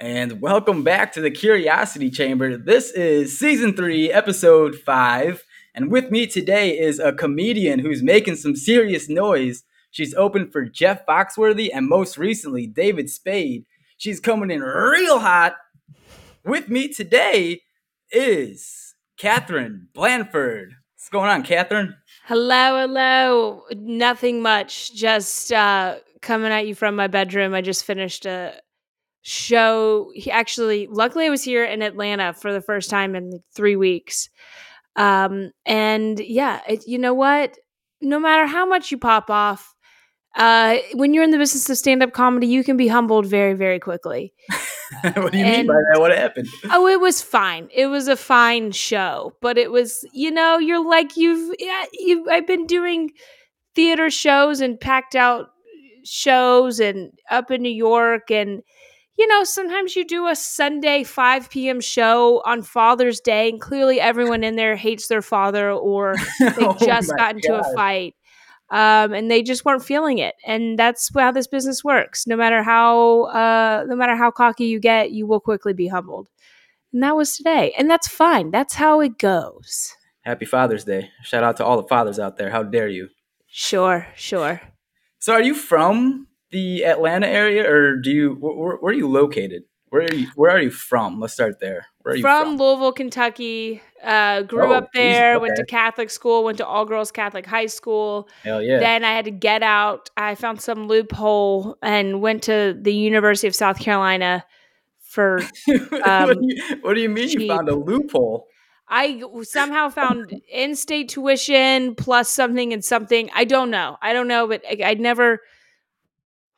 and welcome back to the Curiosity Chamber. This is season three, episode five, and with me today is a comedian who's making some serious noise. She's opened for Jeff Foxworthy and most recently David Spade. She's coming in real hot. With me today is Katherine Blanford. What's going on, Katherine? Hello, hello. Nothing much. Just uh, coming at you from my bedroom. I just finished a show. He actually, luckily, I was here in Atlanta for the first time in three weeks. Um, and yeah, it, you know what? No matter how much you pop off, uh, when you're in the business of stand up comedy, you can be humbled very, very quickly. what do you mean by that? What happened? Oh, it was fine. It was a fine show, but it was, you know, you're like you've, yeah, you. I've been doing theater shows and packed out shows and up in New York and you know, sometimes you do a Sunday 5 p.m. show on Father's Day, and clearly everyone in there hates their father or they Oh just got into God. a fight. Um, and they just weren't feeling it, and that's how this business works. No matter how, uh, no matter how cocky you get, you will quickly be humbled. And that was today, and that's fine. That's how it goes. Happy Father's Day. Shout out to all the fathers out there. How dare you? Sure, sure. So, are you from the Atlanta area, or do you? Where, where- where are you located? Where are you? Where are you from? Let's start there. Where are you from from? Louisville, Kentucky. Uh, grew Oh, up there. geez, Went to. Catholic school. Went to all girls Catholic high school. Hell yeah! Then I had to get out. I found some loophole and went to the University of South Carolina for. what, um, do you, what do you mean you found a loophole? I somehow found in-state tuition plus something and something. I don't know. I don't know, but I, I'd never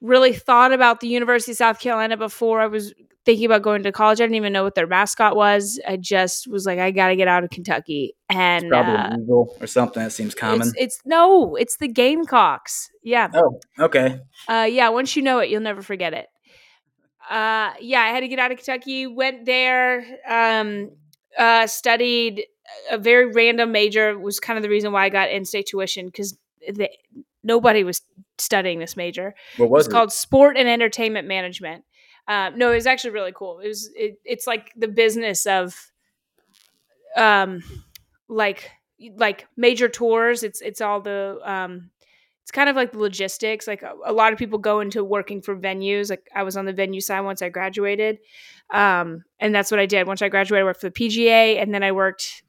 really thought about the University of South Carolina before I was thinking about going to college. I didn't even know what their mascot was. I just was like, I got to get out of Kentucky. And Probably uh, an eagle or something. That seems common. it's, it's no, it's the Gamecocks. Yeah. oh, okay. Uh, yeah, once you know it, you'll never forget it. Uh, yeah, I had to get out of Kentucky. Went there, um, uh, studied a very random major. Was kind of the reason why I got in-state tuition because nobody was studying this major. What It was was it? called Sport and Entertainment Management. Um, no, it was actually really cool. It was it, it's like the business of, um, like like major tours. It's it's all the um, it's kind of like the logistics. Like a, a lot of people go into working for venues. Like I was on the venue side once I graduated, um, and that's what I did. Once I graduated, I worked for the PGA, and then I worked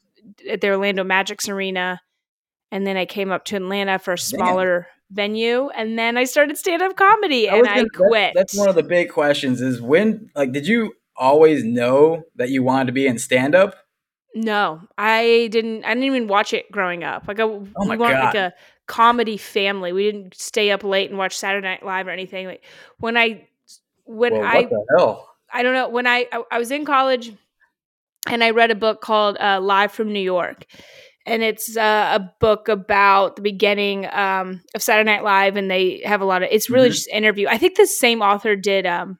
at the Orlando Magic's arena, and then I came up to Atlanta for a smaller venue, and then I started stand up comedy, was and I gonna- that's- quit. That's, one of the big questions. Is when like did you always know that you wanted to be in stand up? No, I didn't. I didn't even watch it growing up. Like, I, Oh my we weren't like a comedy family. We didn't stay up late and watch Saturday Night Live or anything. Like when I, when well, I, what the hell? I don't know. When I, I, I was in college, and I read a book called uh, Live from New York, and it's uh, a book about the beginning um, of Saturday Night Live, and they have a lot of. It's really Mhm. just interview. I think the same author did um,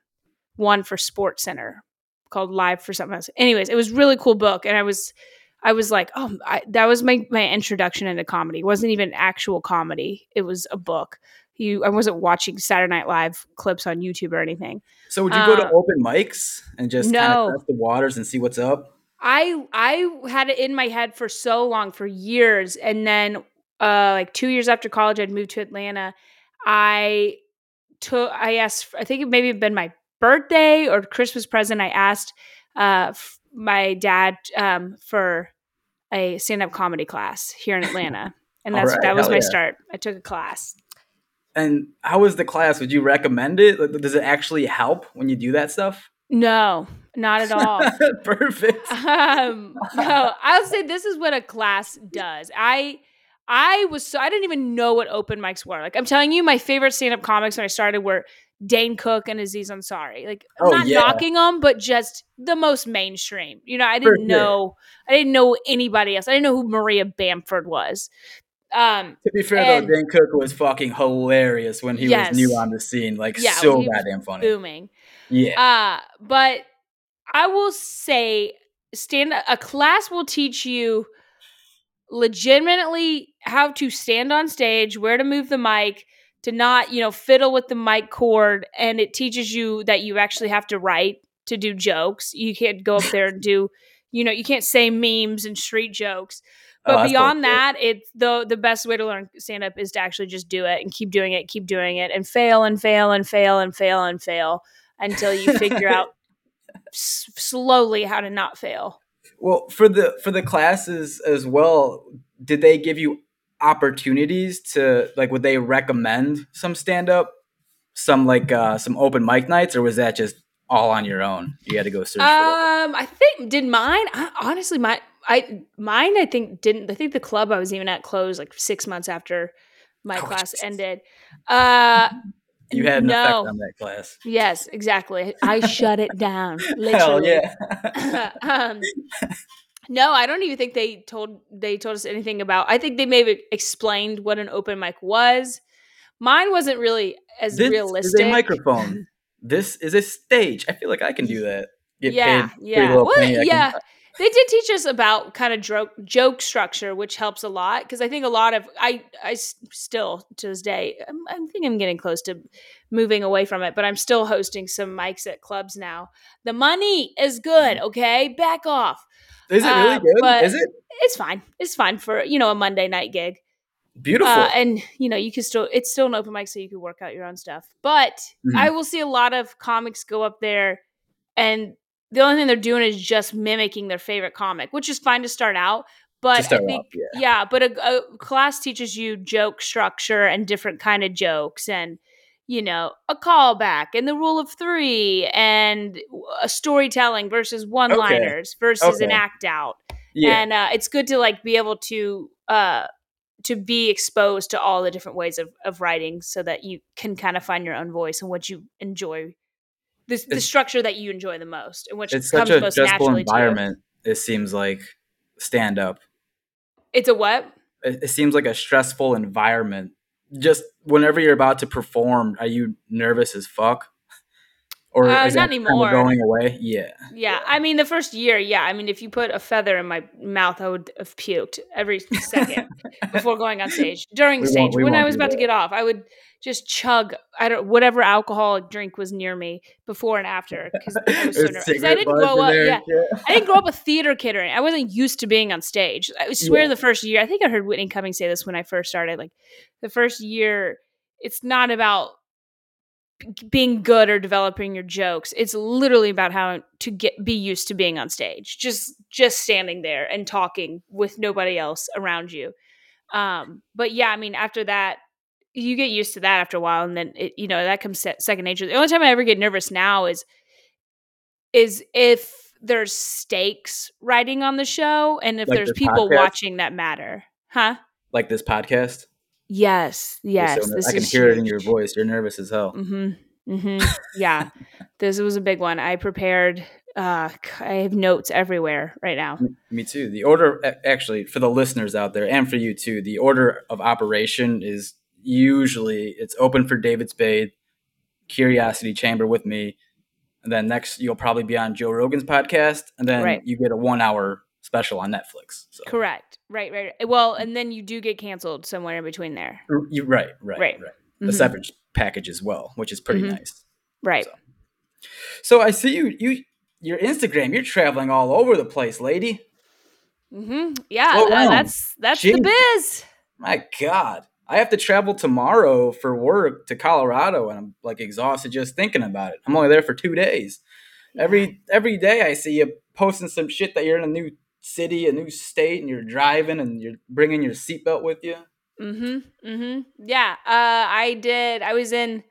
one for Sports Center called Live for something else. Anyways, it was really cool book, and I was. I was like, oh, I, that was my my introduction into comedy. It wasn't even actual comedy. It was a book. You, I wasn't watching Saturday Night Live clips on YouTube or anything. So would you go to Uh, open mics and just kind of test the waters and see what's up? I I had it in my head for so long for years, and then uh, like two years after college, I'd moved to Atlanta. I took I asked I think it maybe been my birthday or Christmas present. I asked uh, f- my dad um, for a stand up comedy class here in Atlanta, and that's Alright, that was my yeah. start. I took a class. And how was the class? Would you recommend it? Does it actually help when you do that stuff? No, not at all. Perfect. um no i'll say this is what a class does i i was so i didn't even know what open mics were like i'm telling you my favorite stand-up comics when i started were dane cook and aziz ansari like i'm Oh, not yeah. knocking them but just the most mainstream you know i didn't sure. know i didn't know anybody else i didn't know who maria bamford was um To be fair And- though, Dane Cook was fucking hilarious when he Yes. was new on the scene. Like Yeah, so goddamn funny. booming Yeah. Uh, but I will say, stand a class will teach you legitimately how to stand on stage, where to move the mic, to not, you know, fiddle with the mic cord, and it teaches you that you actually have to write to do jokes. You can't go up there and do, you know, you can't say memes and street jokes. Oh, But that's beyond that, it's the the best way to learn stand up is to actually just do it and keep doing it, keep doing it, and fail and fail and fail and fail and fail until you figure out s- slowly how to not fail. Well, for the for the classes as well, did they give you opportunities to like would they recommend some stand up, some like uh some open mic nights or was that just all on your own? You had to go search for it. Um, I think did mine. I, honestly, my I mine. I think didn't. I think the club I was even at closed like six months after my Oh, class Jesus. ended. Uh, You had an no. effect on that class. Yes, exactly. I shut it down. Hell Literally. yeah. um, no, I don't even think they told they told us anything about. I think they maybe explained what an open mic was. Mine wasn't really as this realistic. is a microphone. This is a stage. I feel like I can do that. Get yeah, yeah, well. I can- yeah. They did teach us about kind of joke joke structure, which helps a lot because I think a lot of I I still to this day I'm, I think I'm getting close to moving away from it, but I'm still hosting some mics at clubs now. The money is good, okay? Back off. Is it really uh, good? is it It's fine. It's fine for you know a Monday night gig. beautiful? Uh, and you know you can still it's still an open mic so you can work out your own stuff but Mhm. i will see a lot of comics go up there and the only thing they're doing is just mimicking their favorite comic which is fine to start out but start i think off, yeah. yeah but a, a class teaches you joke structure and different kind of jokes and you know a callback and the rule of three and a storytelling versus one liners versus an act out yeah. and uh, it's good to like be able to uh to be exposed to all the different ways of, of writing so that you can kind of find your own voice and what you enjoy the, the structure that you enjoy the most and which it's comes such a most naturally to you. environment. It seems like stand up. it's a what It, it seems like a stressful environment. Just whenever you're about to perform, are you nervous as fuck? Or Uh, is not that anymore. going away? Yeah. yeah i mean the first year yeah i mean if you put a feather in my mouth i would have puked every second before going on stage during We stage when i was about to get off i would just chug i don't whatever alcoholic drink was near me before and after because i so There's nervous 'Cause i didn't grow up there yeah shit. I didn't grow up a theater kid or anything. I wasn't used to being on stage. I swear Yeah. the first year, I think I heard Whitney Cummings say this when I first started. Like the first year, it's not about being good or developing your jokes. It's literally about how to get be used to being on stage. Just just standing there and talking with nobody else around you. Um, but yeah, I mean, after that, you get used to that after a while, and then it, you know that comes se- second nature. The only time I ever get nervous now is is if there's stakes writing on the show, and if Like there's people podcast? watching that matter, huh? Like this podcast. Yes, yes. so I can hear it in your voice. You're nervous as hell. Mm-hmm. Mm-hmm. Yeah, this was a big one. I prepared. Uh, I have notes everywhere right now. Me too. The order, actually, for the listeners out there and for you too, the order of operation is usually it's open for David Spade, Curiosity Chamber with me, and then next you'll probably be on Joe Rogan's podcast, and then Right. you get a one-hour special on Netflix. So Correct. Right. Right. Well, and then you do get canceled somewhere in between there. You right, right, Right. right. The severance package as well, which is pretty Mhm. nice. Right. So- So I see you, you, your Instagram. You're traveling all over the place, lady. Mm-hmm. Yeah. Slow uh, down. that's that's the biz. My God, I have to travel tomorrow for work to Colorado, and I'm like exhausted just thinking about it. I'm only there for two days. Every every day I see you posting some shit that you're in a new city, a new state, and you're driving, and you're bringing your seatbelt with you. Mm-hmm. Mm-hmm. Yeah. Uh, I did. I was in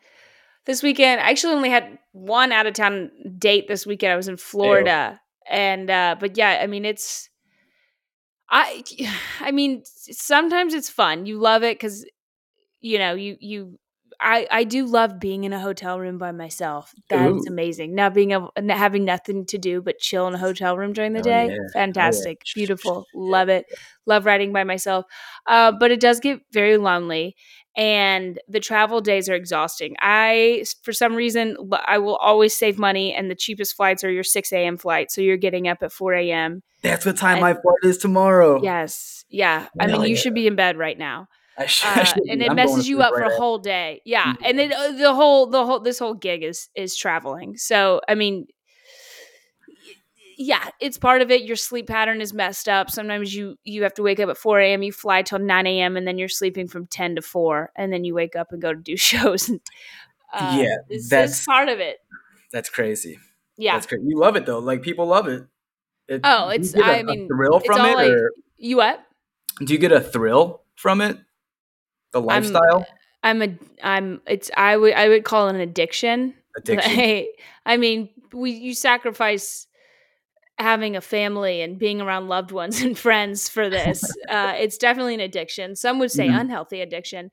this weekend. I actually only had one out of town date this weekend. I was in Florida, and uh, but yeah, I mean it's. I, I mean, sometimes it's fun. You love it because, you know, you you. I I do love being in a hotel room by myself. That's amazing. Now being able, having nothing to do but chill in a hotel room during the Oh, day. yeah. Fantastic, beautiful, love it. Love riding by myself. Uh, but it does get very lonely and the travel days are exhausting. I, for some reason, I will always save money, and the cheapest flights are your 6 a.m. flight. So you're getting up at 4 a.m. That's what time And- my flight is tomorrow. Yes. Yeah. I mean, you should be in bed right now. I sh- I Uh, and it I'm messes you up for a whole day. Yeah. Mhm. And then uh, the whole, the whole, this whole gig is, is traveling. So, I mean, yeah, it's part of it. Your sleep pattern is messed up. Sometimes you you have to wake up at 4 a.m. You fly till 9 a.m. and then you're sleeping from 10 to 4, and then you wake up and go to do shows. And, uh, Yeah, this that's- is part of it. That's crazy. Yeah. That's crazy. You love it though. Like people love it. It- Oh, it's- get a- I mean, thrill it's from it, like- or you what? do you get a thrill from it? The lifestyle I'm a I'm it's I would I would call it an addiction. addiction. I, I mean, we you sacrifice having a family and being around loved ones and friends for this. uh, it's definitely an addiction. Some would say Mhm. unhealthy addiction.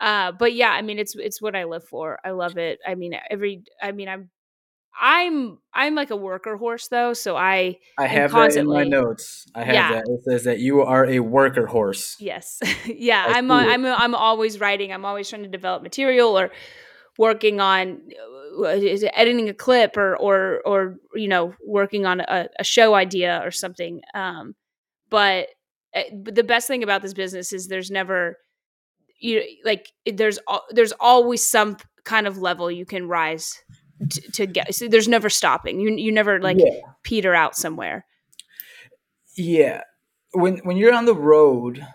Uh, but yeah, I mean, it's it's what I live for. I love it. I mean, every I mean, I'm I'm I'm like a worker horse though, so I I have that in my notes. I have Yeah. that. It says that you are a worker horse. Yes. yeah, I'm see it. I'm I'm always writing. I'm always trying to develop material or working on uh, is editing a clip or or or you know working on a, a show idea or something. Um, but, uh, but the best thing about this business is there's never you like there's there's always some kind of level you can rise to, to get. So there's never stopping. You you never like yeah. peter out somewhere. Yeah. When when you're on the road,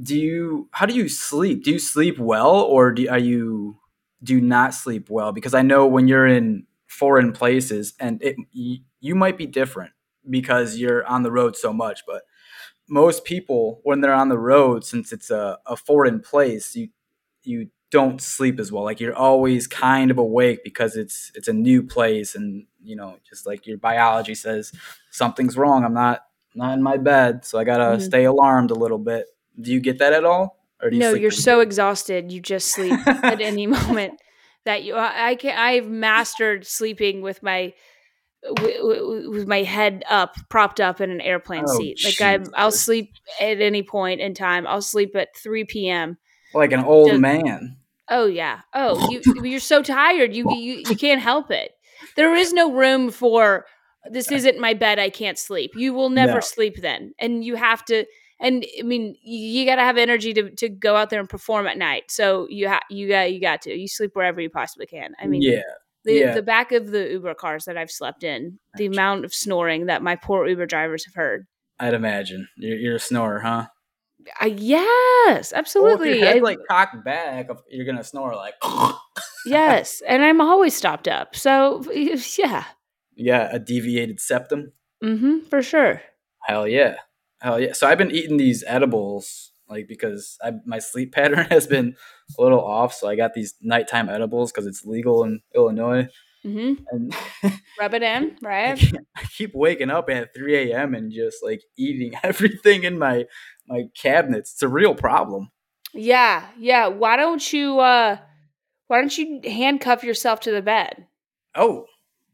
do you how do you sleep? Do you sleep well or do are you do not sleep well? Because I know when you're in foreign places and it you, you might be different because you're on the road so much, but most people when they're on the road since it's a, a foreign place, you you don't sleep as well. Like you're always kind of awake because it's it's a new place and you know, just like your biology says something's wrong. I'm not not in my bed, so I gotta Mhm. stay alarmed a little bit. Do you get that at all? Or do you no, you're so exhausted. You just sleep at any moment that you I can I've mastered sleeping with my with my head up propped up in an airplane Oh, seat like I I'll sleep at any point in time I'll sleep at 3 p.m. like an old Just- man. Oh yeah. Oh you you're so tired. You you you can't help it. There is no room for this isn't my bed. I can't sleep. You will never No. sleep then and you have to and I mean you got to have energy to, to go out there and perform at night. So you ha- you got you got to. You sleep wherever you possibly can. I mean yeah, the, yeah. the back of the Uber cars that I've slept in, the amount of snoring that my poor Uber drivers have heard. I'd imagine. You're, you're a snorer, huh? I, yes, Well, absolutely. if your head I- like cocked back, you're gonna snore like. yes, and I'm always stopped up. So yeah, yeah, a deviated septum. Mm hmm for sure. Hell yeah, hell yeah. So I've been eating these edibles like because I, my sleep pattern has been a little off. So I got these nighttime edibles because it's legal in Illinois, hmm and Rub it in, right? I keep waking up at 3 a.m. and just like eating everything in my my cabinets. It's a real problem. Yeah, yeah. Why don't you? uh Why don't you handcuff yourself to the bed? Oh,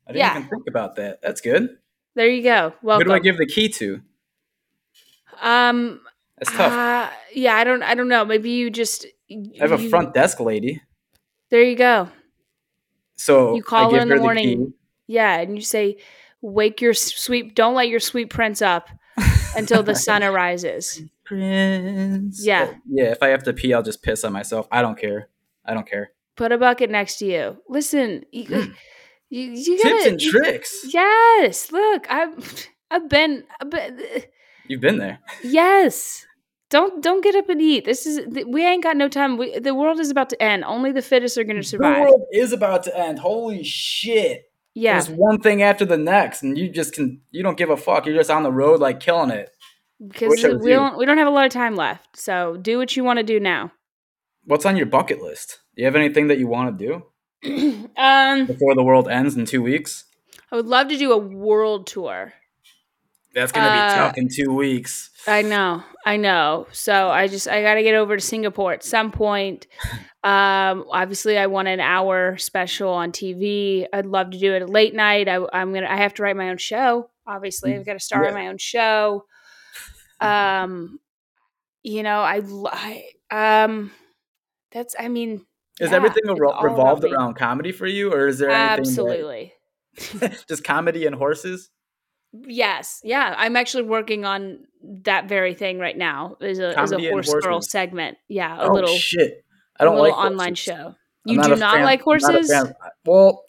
I didn't Yeah. even think about that. That's good. There you go. Well, Who do I give the key to? um. That's tough. uh, yeah, I don't. I don't know. Maybe you just. I have a front desk lady, There you go. so You call her in the her morning. key. Yeah, and you say, "Wake your s- sweet. Don't let your sweet prince up until the sun arises." Prince. Yeah. Yeah. If I have to pee, I'll just piss on myself. I don't care. I don't care. Put a bucket next to you. Listen, you, Mm. you, you Tips gotta, and you- tricks. Yes, look, I've I've been, I've been You've been there. yes. Don't don't get up and eat. This is we ain't got no time. We, the world is about to end. Only the fittest are going to survive. The world is about to end. Holy shit. Yeah, There's one thing after the next, and you just can. You don't give a fuck. You're just on the road, like killing it. Because wish I was we you. don't we don't have a lot of time left. So do what you want to do now. What's on your bucket list? Do you have anything that you want to do um, before the world ends in two weeks? I would love to do a world tour. That's gonna be Uh, tough in two weeks. I know, I know. So I just I got to get over to Singapore at some point. Um, obviously, I want an hour special on TV. I'd love to do it late night. I, I'm gonna. I have to write my own show. Obviously, I've got to star in my own show. Um, you know, I, I um, that's. I mean, Is yeah, everything revolved around comedy for you, or is there anything absolutely. that, just comedy and horses? Yes, yeah. I'm actually working on that very thing right now. Is a is a horse girl segment. Yeah, a oh little shit! I a don't little like online horses. show. You not do not fan- like not horses? fan- Well,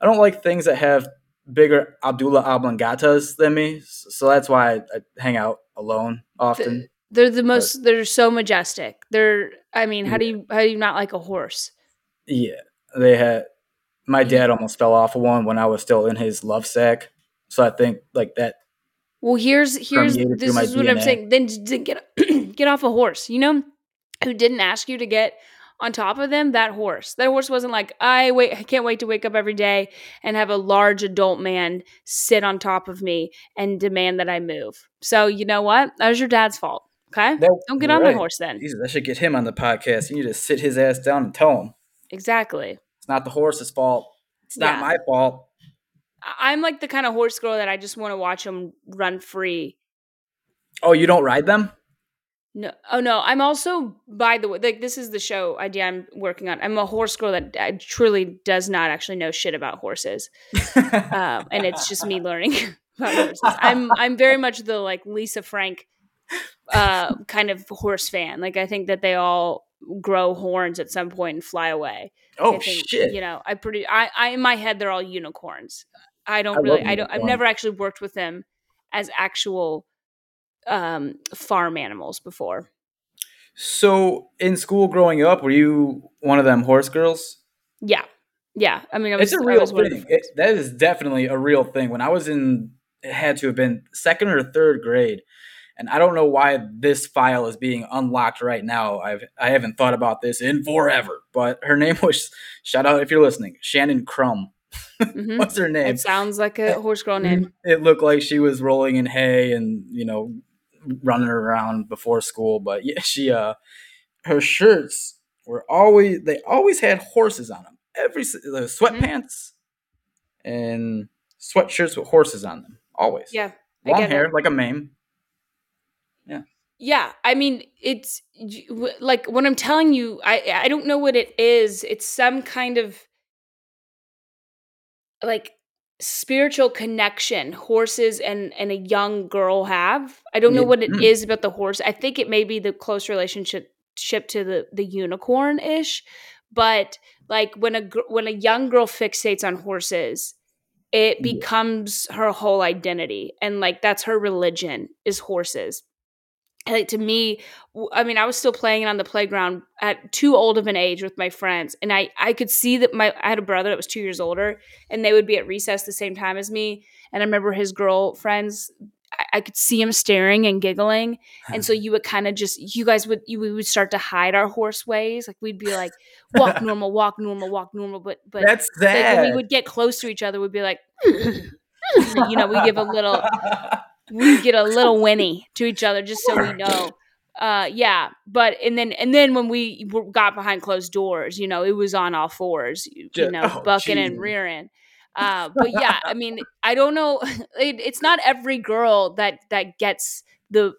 I don't like things that have bigger medulla oblongatas than me, so that's why I, I hang out alone often. They're the most. they're so majestic. They're. I mean, how do you how do you not like a horse? Yeah, they had. My dad almost fell off of one when I was still in his love sack, so I think like that. Well, here's here's this is what I'm saying. Then j- get get off a horse. You know who didn't ask you to get on top of them? That horse. That horse wasn't like I wait. I can't wait to wake up every day and have a large adult man sit on top of me and demand that I move. So you know what? That was your dad's fault. Okay, That- don't get on right. the horse then. Jesus, I should get him on the podcast. You need to sit his ass down and tell him Exactly. it's not the horse's fault. It's not Yeah. my fault. I'm like the kind of horse girl that I just want to watch him run free. Oh, you don't ride them? No, oh no. I'm also, by the way, like this is the show idea I'm working on. I'm a horse girl that uh, truly does not actually know shit about horses, um, and it's just me learning about horses. I'm I'm very much the like Lisa Frank uh, kind of horse fan. Like I think that they all grow horns at some point and fly away. oh I think, shit! You know, I pretty I, I in my head they're all unicorns. I don't I really I don't I've never actually worked with them as actual um farm animals before. So in school growing up, were you one of them horse girls? Yeah. Yeah. I mean I was, It's a real was one of the thing. It, that is definitely a real thing. When I was in, it had to have been second or third grade, and I don't know why this file is being unlocked right now. I've I haven't thought about this in forever. But her name was shout out if you're listening, Shannon Crum. Mhm. What's her name? It sounds like a horse girl name. It looked like she was rolling in hay and you know running around before school. But yeah, she uh her shirts were always they always had horses on them. Every the sweatpants and sweatshirts with horses on them. Always. Yeah. Long hair it. like a mame. Yeah, Yeah, I mean, it's like when I'm telling you, I I don't know what it is. It's some kind of like spiritual connection horses and and a young girl have. I don't know what it is mm. about the horse. I think it may be the close relationship ship to the the unicorn ish, but like when a when a young girl fixates on horses, it becomes her whole identity, and like that's her religion is horses. Like to me i mean i was still playing it on the playground at too old of an age with my friends and i i could see that my i had a brother that was two years older and they would be at recess the same time as me and i remember his girlfriends I, I could see him staring and giggling and so you would kind of just you guys would you we would start to hide our horse ways like we'd be like walk normal walk normal walk normal but but That's like when we would get close to each other we'd be like you know we give a little we get a little whinny to each other just so we know. Uh yeah but and then and then when we got behind closed doors you know it was on all fours you, you know oh, bucking and rearing. Uh but yeah i mean i don't know it, it's not every girl that that gets the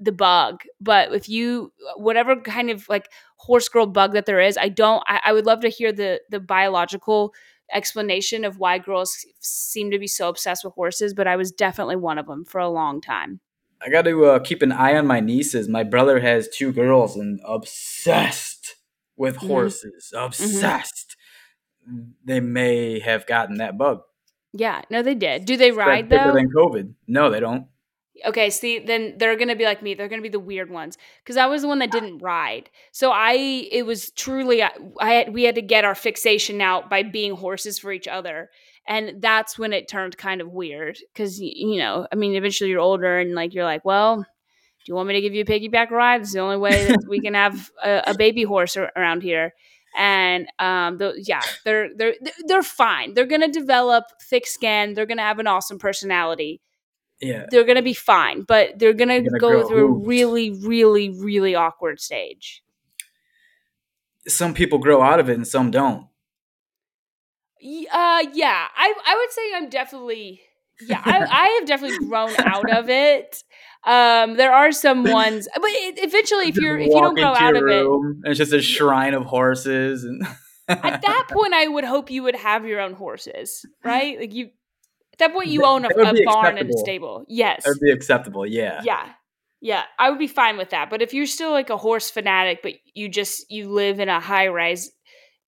the bug but if you whatever kind of like horse girl bug that there is i don't i, I would love to hear the the biological explanation of why girls seem to be so obsessed with horses but i was definitely one of them for a long time I got to uh, keep an eye on my nieces. My brother has two girls and obsessed with Mhm. horses. Obsessed. They may have gotten that bug. yeah no they did do they ride though than COVID. No, they don't. Okay see then they're gonna be like me they're gonna be the weird ones because i was the one that didn't ride. So i it was truly i, I had, we had to get our fixation out by being horses for each other and that's when it turned kind of weird because you know i mean eventually you're older and like you're like well do you want me to give you a piggyback ride? It's the only way that we can have a, a baby horse ar- around here. And um the, yeah they're they're they're fine. They're gonna develop thick skin they're gonna have an awesome personality Yeah. they're gonna be fine, but they're gonna, They're gonna go grow through a really, really, really awkward stage. Some people grow out of it and some don't. Uh, yeah, I I would say I'm definitely yeah I, I have definitely grown out of it. Um, there are some ones, but it, eventually, if you're if you don't grow into out your of it, and it's just a shrine of horses and at that point, I would hope you would have your own horses, right? Like you, at that point, you own a, a barn and a stable. Yes, that'd be acceptable. Yeah. yeah yeah i would be fine with that but if you're still like a horse fanatic but you just you live in a high rise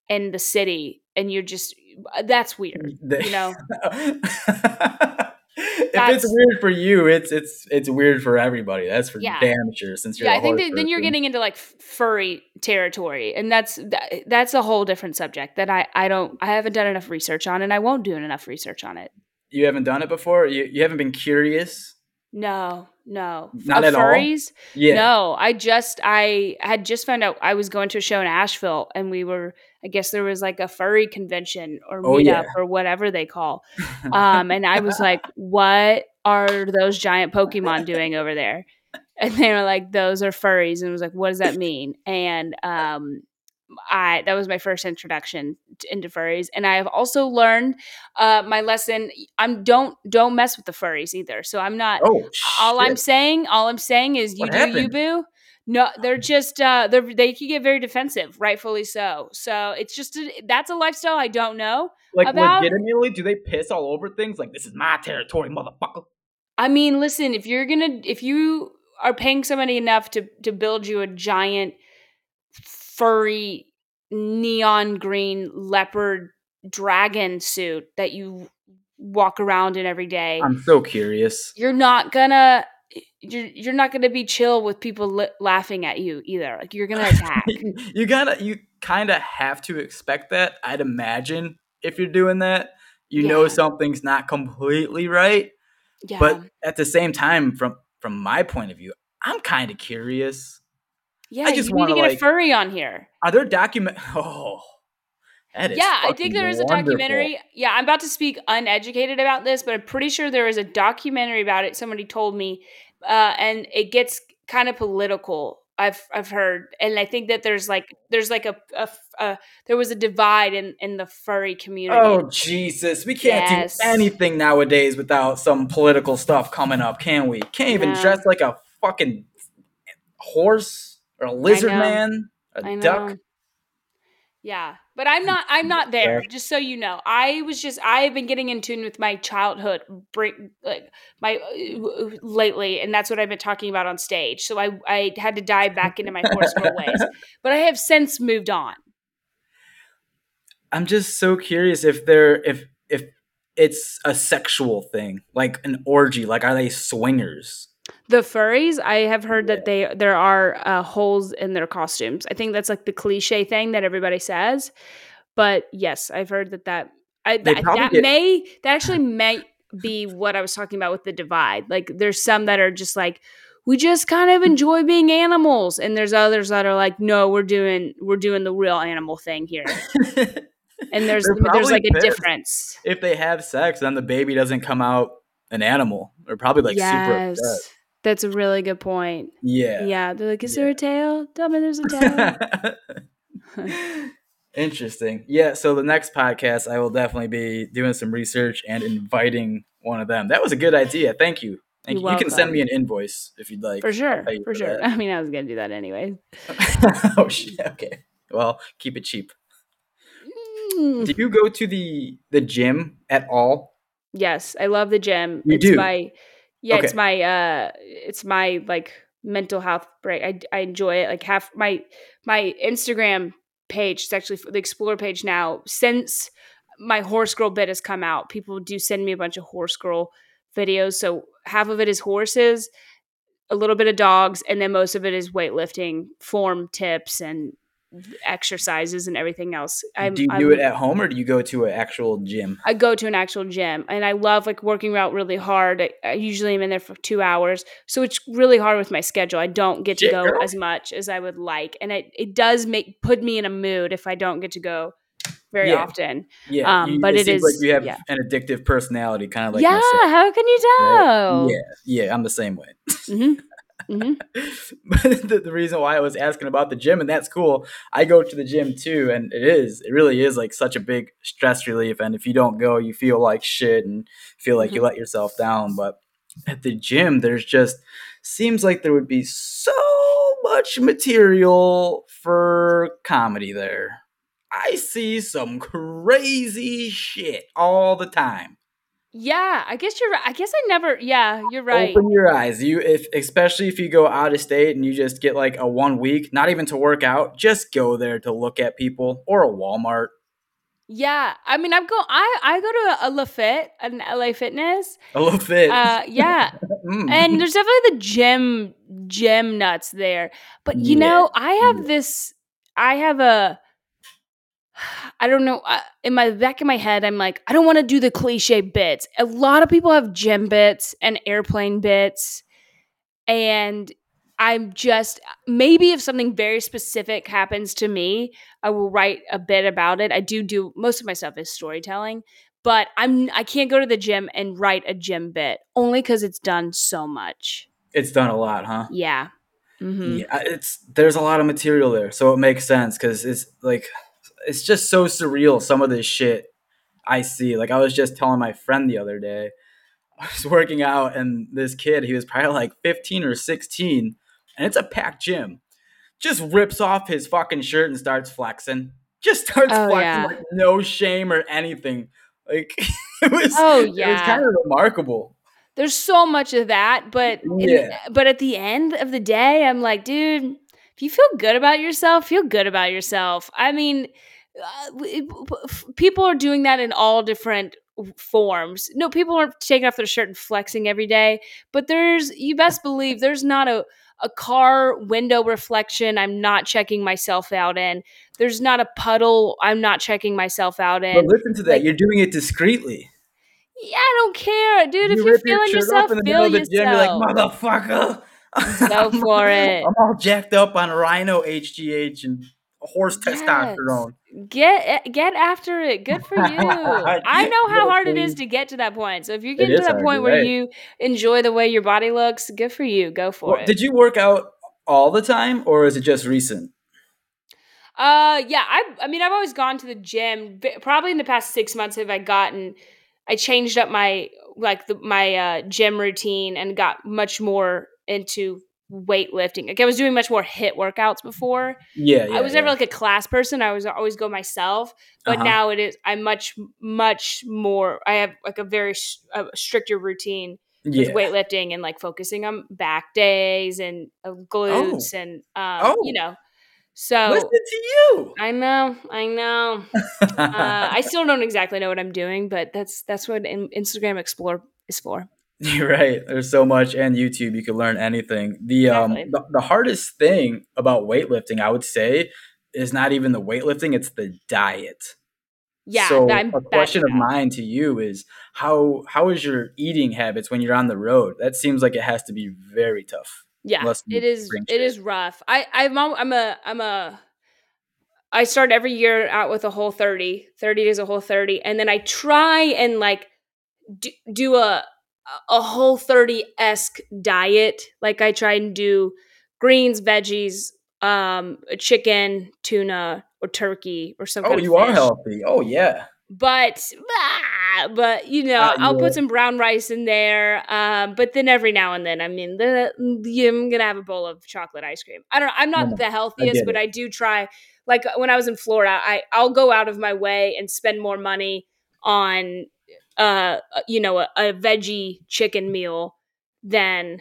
in the city and you're just uh, that's weird. Mm, you know. if it's weird for you, it's it's it's weird for everybody. That's for yeah. damn sure. Since you're yeah, I think that, then you're getting into like furry territory, and that's that, that's a whole different subject that I I don't I haven't done enough research on, and I won't do enough research on it. You haven't done it before. You you haven't been curious. No, no. Not at furries? all. Yeah. No, I just I had just found out I was going to a show in Asheville, and we were I guess there was like a furry convention or meetup oh, yeah. or whatever they call. Um, and I was like, what are those giant Pokemon doing over there? And they were like, those are furries. And I was like, what does that mean? And um, I that was my first introduction to, into furries, and I have also learned uh, my lesson. I'm don't don't mess with the furries either. So I'm not. Oh, all I'm saying, all I'm saying is, you what do happened? you boo. No, they're just uh, they're, they can get very defensive, rightfully so. So it's just a, that's a lifestyle I don't know. Like about. legitimately, do they piss all over things? Like this is my territory, motherfucker. I mean, listen, if you're gonna if you are paying somebody enough to to build you a giant furry neon green leopard dragon suit that you walk around in every day. I'm so curious. You're not gonna you're you're not to be chill with people li- laughing at you either. Like you're to attack. you gotta you kind of have to expect that. I'd imagine if you're doing that, you yeah. know something's not completely right. Yeah. But at the same time, from from my point of view, I'm kind of curious. Yeah, I just want to get like, a furry on here. Are there document? Oh, yeah, I think there is wonderful. a documentary. Yeah, I'm about to speak uneducated about this, but I'm pretty sure there is a documentary about it. Somebody told me, uh, and it gets kind of political. I've I've heard, and I think that there's like there's like a, a, a there was a divide in in the furry community. Oh Jesus, we can't yes. do anything nowadays without some political stuff coming up, can we? Can't even no. dress like a fucking horse or a lizard man, a duck. Yeah, but I'm not. I'm not there. Just so you know, I was just. I have been getting in tune with my childhood, break, like my uh, lately, and that's what I've been talking about on stage. So I, I had to dive back into my horse girl ways, but I have since moved on. I'm just so curious if there, if if it's a sexual thing, like an orgy. Like, are they swingers? The furries, I have heard that they there are uh, holes in their costumes. I think that's like the cliche thing that everybody says. But yes, I've heard that that I, that, that get- may that actually may be what I was talking about with the divide. Like there's some that are just like we just kind of enjoy being animals and there's others that are like no, we're doing we're doing the real animal thing here. and there's there's like a difference. If they have sex then the baby doesn't come out an animal. They're probably like yes. super upset. That's a really good point. Yeah. Yeah. They're like, is yeah. there a tail? Tell me there's a tail. Interesting. Yeah. So the next podcast, I will definitely be doing some research and inviting one of them. That was a good idea. Thank you. Thank you. You can send me an invoice if you'd like. For sure. For, for sure. That. I mean, I was going to do that anyway. oh, shit. Okay. Well, keep it cheap. Mm. Do you go to the the gym at all? Yes, I love the gym. You it's do. My, yeah, okay. it's my uh it's my like mental health break. I I enjoy it. Like half my my Instagram page, it's actually the explore page now, since my horse girl bit has come out, people do send me a bunch of horse girl videos. So half of it is horses, a little bit of dogs, and then most of it is weightlifting form tips and exercises and everything else. I'm, do you I'm, do it at home or do you go to an actual gym? I go to an actual gym and I love like working out really hard. I, I usually am in there for two hours. So it's really hard with my schedule. I don't get to Shit, go girl. as much as I would like. And it, it does make put me in a mood if I don't get to go very yeah. often. Yeah, um, you, but it, it is like you have yeah. an addictive personality, kind of like yeah. Myself. How can you tell? Right? Yeah, yeah, I'm the same way. Mm-hmm. Mm-hmm. but the, the, reason why I was asking about the gym, and that's cool. I go to the gym too, and it is, it really is like such a big stress relief. And if you don't go, you feel like shit and feel like mm-hmm. you let yourself down. But at the gym, there's just seems like there would be so much material for comedy there. I see some crazy shit all the time. Yeah, I guess you're right. I guess I never. Yeah, you're right. Open your eyes. You, if especially if you go out of state and you just get like a one week, not even to work out, just go there to look at people or a Walmart. Yeah, I mean, I'm go. I I go to a LaFit, an LA Fitness. A little fit. Uh, yeah, Mm. and there's definitely the gym gym nuts there. But you Yeah, know, I have this. I have a. I don't know. Uh, in my back of my head, I'm like, I don't want to do the cliche bits. A lot of people have gym bits and airplane bits, and I'm just maybe if something very specific happens to me, I will write a bit about it. I do do most of my stuff is storytelling, but I'm I can't go to the gym and write a gym bit only because it's done so much. it's done a lot, huh? Yeah. hmm Yeah, it's there's a lot of material there, so it makes sense because it's like it's just so surreal. Some of this shit I see. Like I was just telling my friend the other day, I was working out, and this kid, he was probably like 15 or 16, and it's a packed gym. Just rips off his fucking shirt and starts flexing. Just starts Oh, flexing yeah. like no shame or anything. Like it was. Oh, It was kind of remarkable. There's so much of that, but Yeah. but at the end of the day, I'm like, dude, if you feel good about yourself, feel good about yourself. I mean, uh, w- p- f- people are doing that in all different forms. No, people aren't taking off their shirt and flexing every day, but there's you best believe there's not a a car window reflection I'm not checking myself out in. There's not a puddle I'm not checking myself out in. But listen to that. like- You're doing it discreetly. Yeah, I don't care, dude. if you you're rip your feeling yourself, in the feel the gym. You're like, motherfucker. Go for it. I'm all jacked up on Rhino HGH and horse Yes. testosterone. Get get after it. Good for you. I know how hard it is to get to that point. So if you're getting to that point where right. you enjoy the way your body looks, good for you. Go for Well, it. did you work out all the time, or is it just recent? Uh, yeah. I I mean, I've always gone to the gym. Probably in the past six months, have I gotten? I changed up my like the, my uh, gym routine and got much more into weightlifting. Like I was doing much more HIIT workouts before. Yeah, yeah. I was never yeah. like a class person. I was always go myself. But Uh-huh. now it is. I'm much much more. I have like a very a stricter routine with yeah. weightlifting and like focusing on back days and uh, glutes and um, Oh. you know. So Listen to you. I know, I know. Uh, I still don't exactly know what I'm doing, but that's that's what in- Instagram Explore is for. You're right. There's so much, and YouTube, you can learn anything. The um, the, the hardest thing about weightlifting, I would say, is not even the weightlifting; it's the diet. Yeah, So I'm a question of mine to you is how how is your eating habits when you're on the road? That seems like it has to be very tough. Yeah, it is. It is rough. I I'm I'm a I'm a. I start every year out with a whole 30, 30 days a whole 30, and then I try and like do, do a a whole 30 esque diet. Like I try and do greens, veggies, um, chicken, tuna, or turkey, or some Oh, you are healthy. Oh yeah. but ah, but you know Uh, i'll yeah. put some brown rice in there um but then every now and then i mean the, i'm gonna have a bowl of chocolate ice cream i don't know. i'm not No, the healthiest get but i do try like when i was in florida i i'll go out of my way and spend more money on uh you know a, a veggie chicken meal than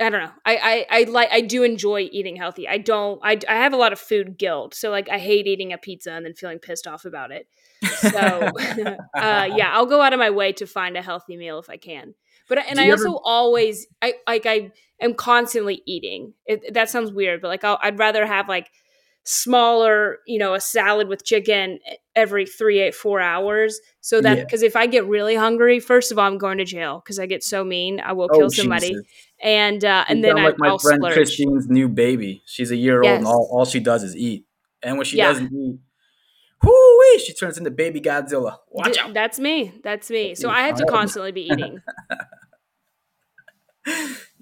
I don't know. I, I I like I do enjoy eating healthy. I don't. I I have a lot of food guilt. So like I hate eating a pizza and then feeling pissed off about it. So uh, yeah, I'll go out of my way to find a healthy meal if I can. But and Do I also ever- always I like I am constantly eating. It, that sounds weird, but like I'll, I'd rather have like smaller, you know, a salad with chicken every three, eight, four hours. So that Yeah. because if I get really hungry, first of all, I'm going to jail because I get so mean. I will Oh, kill somebody, Jesus. and uh, and then sound I, like my I'll friend splurge. Christine's new baby. She's a year old, and all, all she does is eat. And when she Yeah. doesn't eat, whoo she turns into baby Godzilla. Watch D- out. That's me. That's me. So. I have to constantly be eating.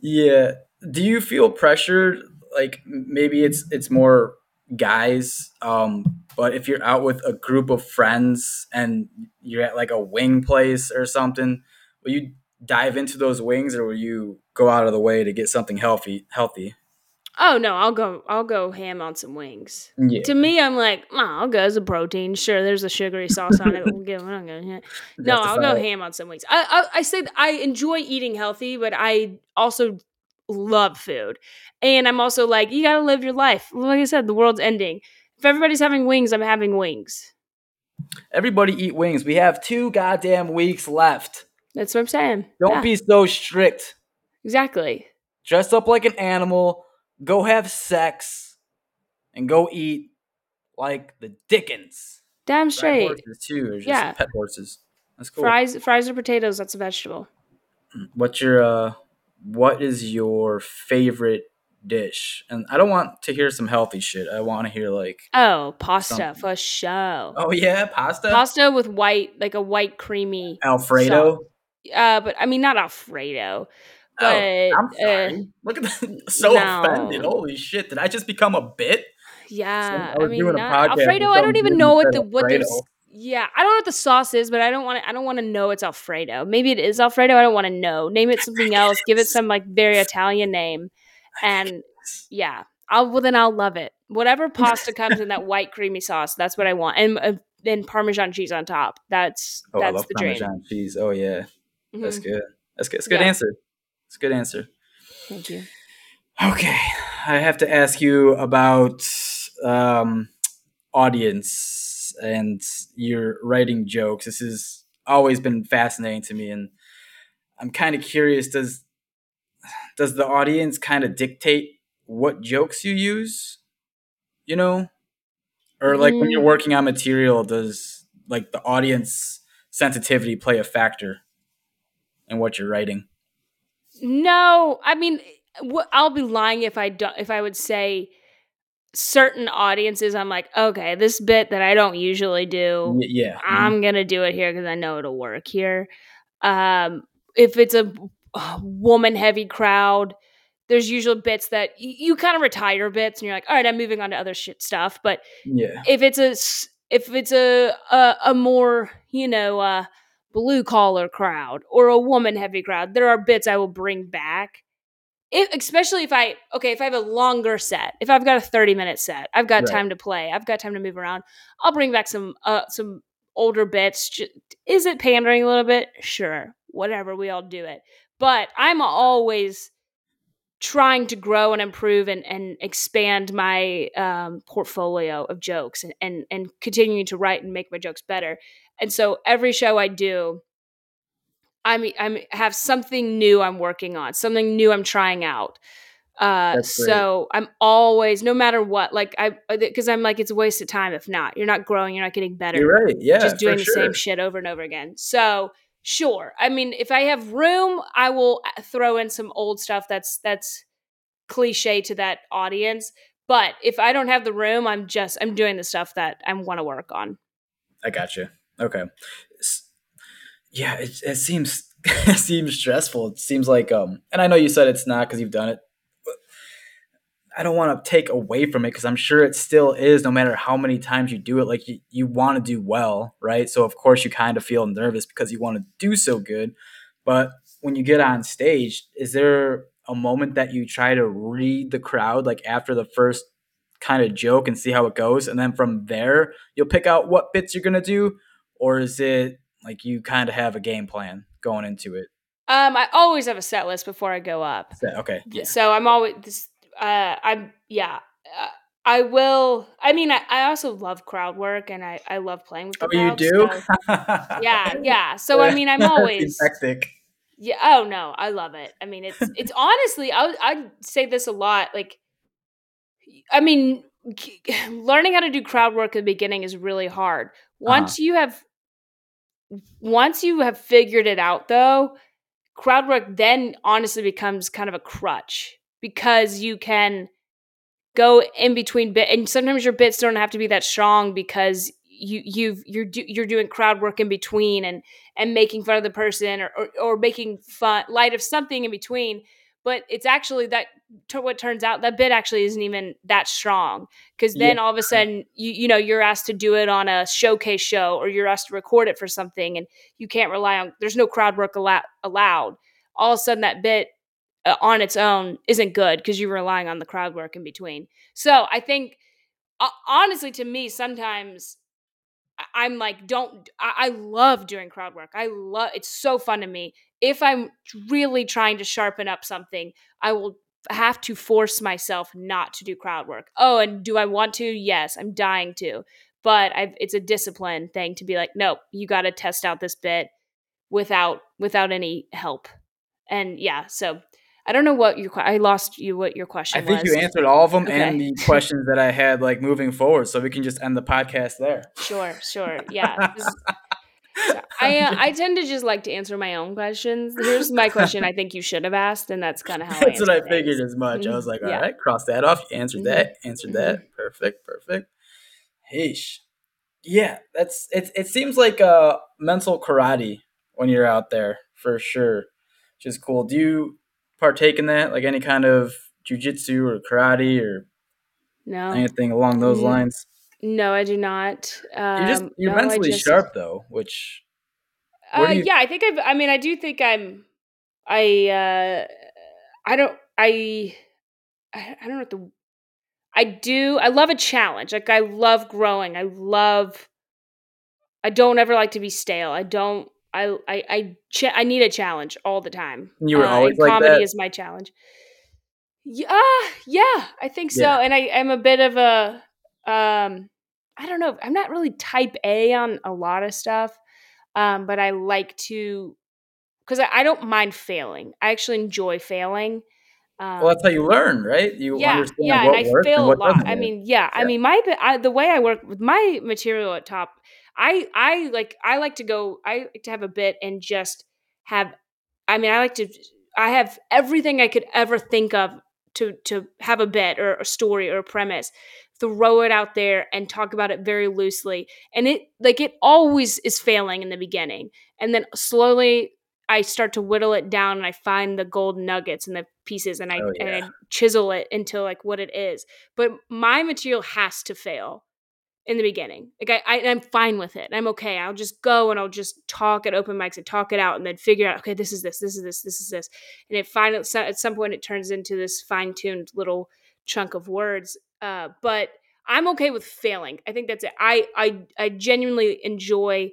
Yeah. Do you feel pressured? Like maybe it's it's more guys, um, but if you're out with a group of friends and you're at like a wing place or something, will you dive into those wings or will you go out of the way to get something healthy? Healthy. Oh no, I'll go. I'll go ham on some wings. Yeah. To me, I'm like, oh, I'll go as a protein. Sure, there's a sugary sauce on it. We'll get. We're not gonna. No, I'll go it. ham on some wings. I, I I said I enjoy eating healthy, but I also love food, and I'm also like, you gotta live your life. Like I said, the world's ending. If everybody's having wings, I'm having wings. Everybody eat wings. We have two goddamn weeks left. That's what I'm saying. Don't Yeah, be so strict. exactly. Dress up like an animal. Go have sex, and go eat like the Dickens. Damn straight. horses too, Yeah. pet horses. That's cool. Fries, fries or potatoes. That's a vegetable. What's your uh what is your favorite dish? And I don't want to hear some healthy shit. I want to hear like Oh, pasta Something. for sure. Oh yeah, pasta? Pasta with white, like a white creamy. Alfredo? Uh, but I mean not Alfredo. But oh, I'm uh, sorry. Look at that. So no. offended. Holy shit. Did I just become a bit? yeah, I I, mean not, Alfredo. I don't even know what the what. Alfredo. Yeah, I don't know what the sauce is, but I don't want to. I don't want to know it's Alfredo. Maybe it is Alfredo. I don't want to know. Name it something else. Give it some like very Italian name, and yeah, I'll well then I'll love it. Whatever pasta comes in that white creamy sauce, that's what I want, and uh, then Parmesan cheese on top. That's Oh, I love the dream. Parmesan cheese. Oh yeah. That's Mhm. good. That's good. It's a good Yeah. answer. It's a good answer. Thank you. Okay, I have to ask you about um, audience and your writing jokes. This has always been fascinating to me, and I'm kind of curious. Does does the audience kind of dictate what jokes you use? You know, or like when you're Mm. working on material, does like the audience sensitivity play a factor in what you're writing? No, I mean, I'll be lying if I don't. If I would say certain audiences, I'm like, okay, this bit that I don't usually do, yeah. mhm. I'm gonna do it here because I know it'll work here. Um, if it's a woman heavy crowd, there's usually bits that y- you kind of retire bits, and you're like, all right, I'm moving on to other shit stuff. But yeah. if it's a if it's a a, a more you know uh, blue collar crowd or a woman heavy crowd, there are bits I will bring back. If, especially if I okay, if I have a longer set, if I've got a thirty minute set, I've got Right. time to play, I've got time to move around. I'll bring back some uh some older bits. Ju- Is it pandering a little bit? Sure, whatever. We all do it, but I'm always trying to grow and improve and, and expand my um, portfolio of jokes and, and and continuing to write and make my jokes better. And so every show I do, I'm I'm have something new I'm working on, something new I'm trying out. Uh, so I'm always, no matter what, like I, because I'm like, it's a waste of time if not. You're not growing, you're not getting better You're right. Yeah. just doing the sure. same shit over and over again. So sure, I mean, if I have room, I will uh, throw in some old stuff that's that's cliche to that audience. But if I don't have the room, I'm just I'm doing the stuff that I want to work on. I got you. Okay. Yeah, it, it seems it seems stressful. It seems like um, and I know you said it's not because you've done it. I don't want to take away from it because I'm sure it still is. No matter how many times you do it, like you, you want to do well, right? So of course you kind of feel nervous because you want to do so good. But when you get on stage, is there a moment that you try to read the crowd, like after the first kind of joke and see how it goes, and then from there you'll pick out what bits you're gonna do, or is it like you kind of have a game plan going into it? Um, I always have a set list before I go up. So- okay, yeah, So I'm always this. Uh, I'm yeah. Uh, I will. I mean, I, I also love crowd work, and I I love playing with the oh, you do? so- yeah, yeah. So I mean, I'm always hectic. Yeah. Oh no, I love it. I mean, it's it's honestly, I I say this a lot. Like, I mean, learning how to do crowd work at the beginning is really hard. Once you have, once you have figured it out, though, crowd work then honestly becomes kind of a crutch because you can go in between bit, and sometimes your bits don't have to be that strong because you you've you're do, you're doing crowd work in between and and making fun of the person or, or, or making fun light of something in between but it's actually that to what turns out that bit actually isn't even that strong because then Yeah. all of a sudden you you know you're asked to do it on a showcase show or you're asked to record it for something and you can't rely on there's no crowd work allow, allowed all of a sudden that bit uh, on its own isn't good because you're relying on the crowd work in between so i think uh, honestly to me sometimes I'm like, don't. I, I love doing crowd work. I love. It's so fun to me. If I'm really trying to sharpen up something, I will have to force myself not to do crowd work. Oh, and do I want to? Yes, I'm dying to. but I've, it's a discipline thing to be like, nope, you got to test out this bit without without any help. And yeah, so I don't know what your I lost you what your question. I think was. you answered all of them Okay. and the questions that I had like moving forward, so we can just end the podcast there. Sure, sure, yeah. So I uh, I tend to just like to answer my own questions. Here's my question. I think you should have asked, and that's kind of how. That's I what I figured things. as much. I was like, all Yeah. right, cross that off. You answered Mhm. that. Answered that. Perfect. Perfect. Heesh. Yeah, that's it. It seems like uh mental karate when you're out there for sure, which is cool. Do you partake in that, like any kind of jujitsu or karate or No, anything along those Mhm. lines? No, I do not. Um, You're just you're no, mentally just- sharp though, which Uh, you- yeah, I think I've. I mean, I do think I'm. I. uh I don't. I. I don't know what the. I do. I love a challenge. Like I love growing. I love. I don't ever like to be stale. I don't. I. I. I. Ch- I need a challenge all the time. You were Uh, always like comedy that? is my challenge. Yeah, yeah, I think so. Yeah. And I, I'm a bit of a. Um, I don't know. I'm not really type A on a lot of stuff, um, but I like to because I, I don't mind failing. I actually enjoy failing. Um, well, that's how you learn, right? You yeah, understand yeah, what and I works fail and a lot. I mean, yeah, I mean, my I, the way I work with my material at top, I I like I like to go. I like to have a bit and just have. I mean, I like to. I have everything I could ever think of to to have a bit or a story or a premise. Throw it out there and talk about it very loosely, and it like it always is failing in the beginning, and then slowly I start to whittle it down and I find the gold nuggets and the pieces and I Oh, and. I chisel it into like what it is. But my material has to fail in the beginning. Like I, I I'm fine with it. I'm okay. I'll just go and I'll just talk at open mics and talk it out and then figure out okay this is this this is this this is this and it finally at some point it turns into this fine tuned little chunk of words. Uh, but I'm okay with failing. I think that's it. I I I genuinely enjoy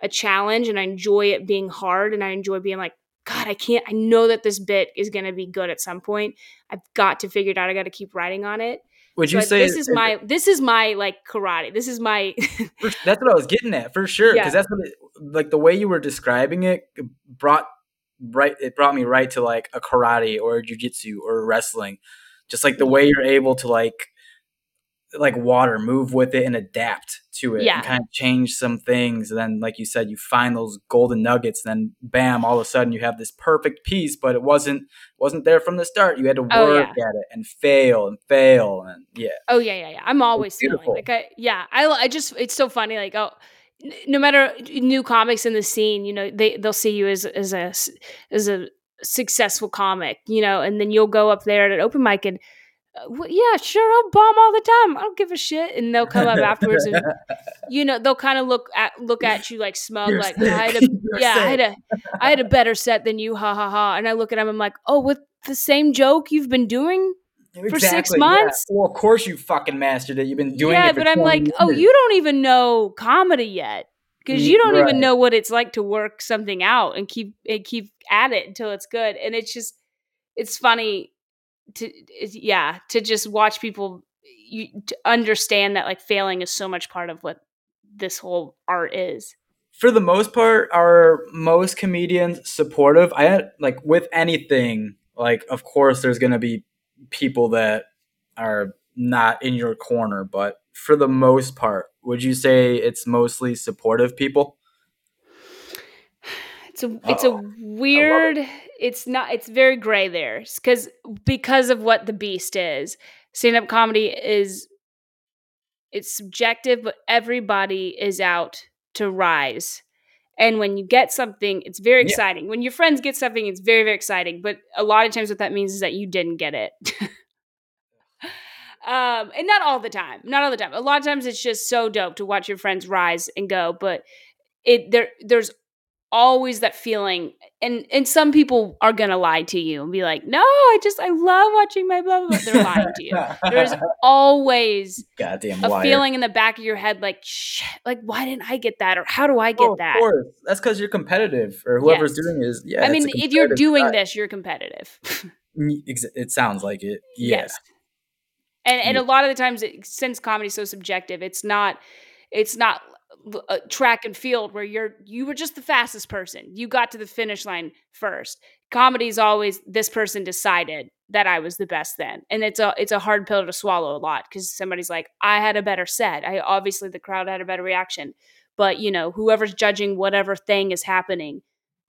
a challenge and I enjoy it being hard and I enjoy being like, God, I can't, I know that this bit is going to be good at some point. I've got to figure it out. I got to keep writing on it. Would you say this is my, this is my like karate. This is my, that's what I was getting at for sure. Because Yeah. that's what it, like the way you were describing it brought right. It brought me right to like a karate or a jujitsu or wrestling. Just like the mm-hmm. way you're able to like like water move with it and adapt to it Yeah. and kind of change some things and then like you said you find those golden nuggets and then bam all of a sudden you have this perfect piece but it wasn't wasn't there from the start you had to Oh, work yeah. at it and fail and fail and yeah oh yeah, yeah, yeah. I'm always feeling like I, yeah, I, I just, it's so funny. Like, oh, no matter new comics in the scene, you know, they, they'll see you as, as a as a successful comic, you know, and then you'll go up there at an open mic and, Uh, well, yeah, sure, I'll bomb all the time. I don't give a shit. And they'll come up afterwards and you know they'll kind of look at look at you like smug, You're like sick. I had a yeah, I had a I had a better set than you, ha ha ha. And I look at him, I'm like, oh, with the same joke you've been doing, for six Exactly, yeah. months? Well, of course you fucking mastered it. You've been doing yeah. it. for But I'm 20 like, oh, you don't even know comedy yet because you don't right. even know what it's like to work something out and keep and keep at it until it's good. And it's just it's funny to yeah to just watch people you to understand that like failing is so much part of what this whole art is. for the most part, are most comedians supportive? I like with anything, like of course there's gonna be people that are not in your corner, but for the most part, would you say it's mostly supportive people? It's a it's a weird. It's not. It's very gray there because because of what the beast is. Stand up comedy is it's subjective, but everybody is out to rise. And when you get something, it's very Yeah. exciting. When your friends get something, it's very very exciting. But a lot of times, what that means is that you didn't get it. um, and not all the time. Not all the time. A lot of times, it's just so dope to watch your friends rise and go. But it there there's always that feeling and and some people are gonna lie to you and be like no i just i love watching my blah blah blah they're lying to you there's always goddamn a liar. feeling in the back of your head like shit like why didn't i get that or how do i get Oh, of that course. That's because you're competitive, or whoever's Yes. doing it is. Yeah, i mean if you're doing side. this you're competitive it sounds like it. Yeah. yes and and Yeah. a lot of the times it, since comedy's so subjective it's not it's not uh, track and field where you're you were just the fastest person. You got to the finish line first. Comedy is always this person decided that I was the best then. And it's a it's a hard pill to swallow a lot cuz somebody's like I had a better set. I obviously the crowd had a better reaction. But, you know, whoever's judging whatever thing is happening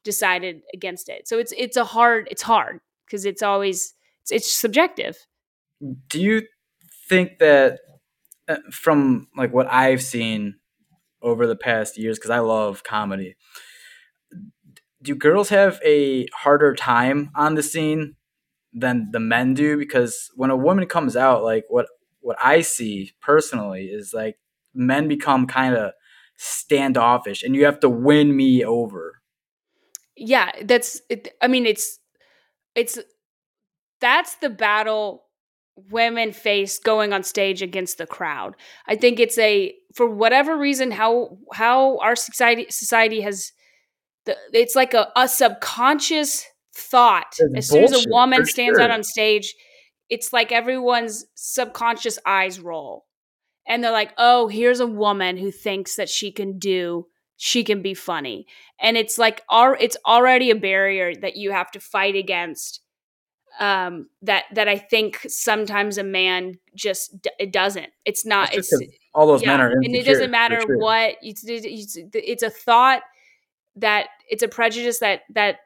decided against it. So it's it's a hard it's hard because it's always it's, it's subjective. Do you think that uh, from like what I've seen over the past years because I love comedy. Do girls have a harder time on the scene than the men do? Because when a woman comes out, like what what I see personally is like men become kind of standoffish, and you have to win me over. Yeah, that's. It, I mean, it's it's that's the battle women face going on stage against the crowd. I think it's a for whatever reason how how our society society has the, it's like a, a subconscious thought. As soon as a woman stands sure. out on stage it's like everyone's subconscious eyes roll. And they're like oh here's a woman who thinks that she can do she can be funny. And it's like our it's already a barrier that you have to fight against um, that that I think sometimes a man just d- it doesn't. It's not. It's, it's all those yeah, men are, insecure, and it doesn't matter sure. what. It's, it's, it's a thought that it's a prejudice that that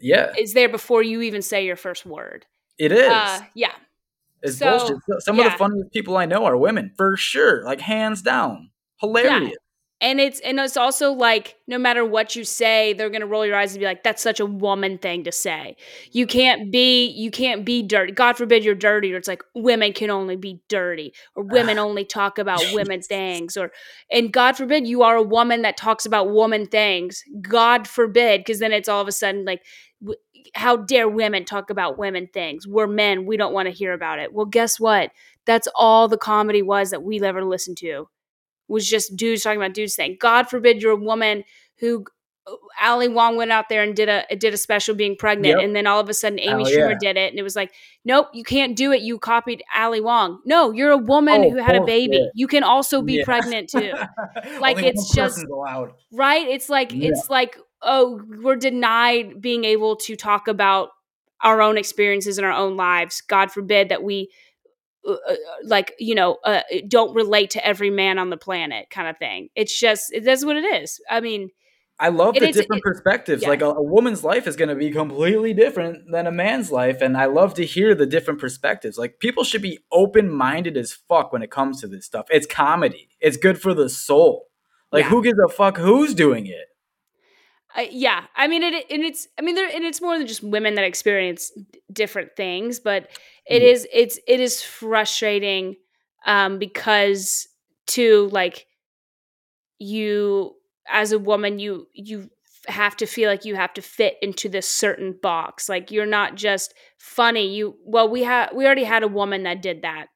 yeah is there before you even say your first word. It is. Uh, yeah. It's so, bullshit. Some yeah. of the funniest people I know are women, for sure. Like hands down, hilarious. And it's and it's also like no matter what you say they're going to roll your eyes and be like that's such a woman thing to say. You mm-hmm. can't be you can't be dirty god forbid you're dirty or it's like women can only be dirty or women only talk about women things or and god forbid you are a woman that talks about woman things god forbid because then it's all of a sudden like how dare women talk about women things? We're men we don't want to hear about it. Well guess what? That's all the comedy was that we ever listened to was just dudes talking about dudes thing. God forbid you're a woman who Ali Wong went out there and did a did a special being pregnant, yep. and then all of a sudden Amy oh, Schumer yeah. did it, and it was like, nope, you can't do it. You copied Ali Wong. No, you're a woman oh, who had a baby. You can also be yeah. pregnant too. like it's just allowed. right. It's like yeah. it's like oh, we're denied being able to talk about our own experiences in our own lives. God forbid that we Uh, uh, like you know uh, uh, don't relate to every man on the planet kind of thing. It's just that's what it is. I mean i love the different it, perspectives. yeah. like a, a, woman's life is going to be completely different than a man's life and i love to hear the different perspectives. Like people should be open-minded as fuck when it comes to this stuff. It's comedy. It's good for the soul. Like yeah. who gives a fuck who's doing it uh, yeah, I mean it, and it's I mean there and it's more than just women that experience d- different things, but it mm. is it's it is frustrating um because to like you as a woman you you have to feel like you have to fit into this certain box. Like you're not just funny. You well we had we already had a woman that did that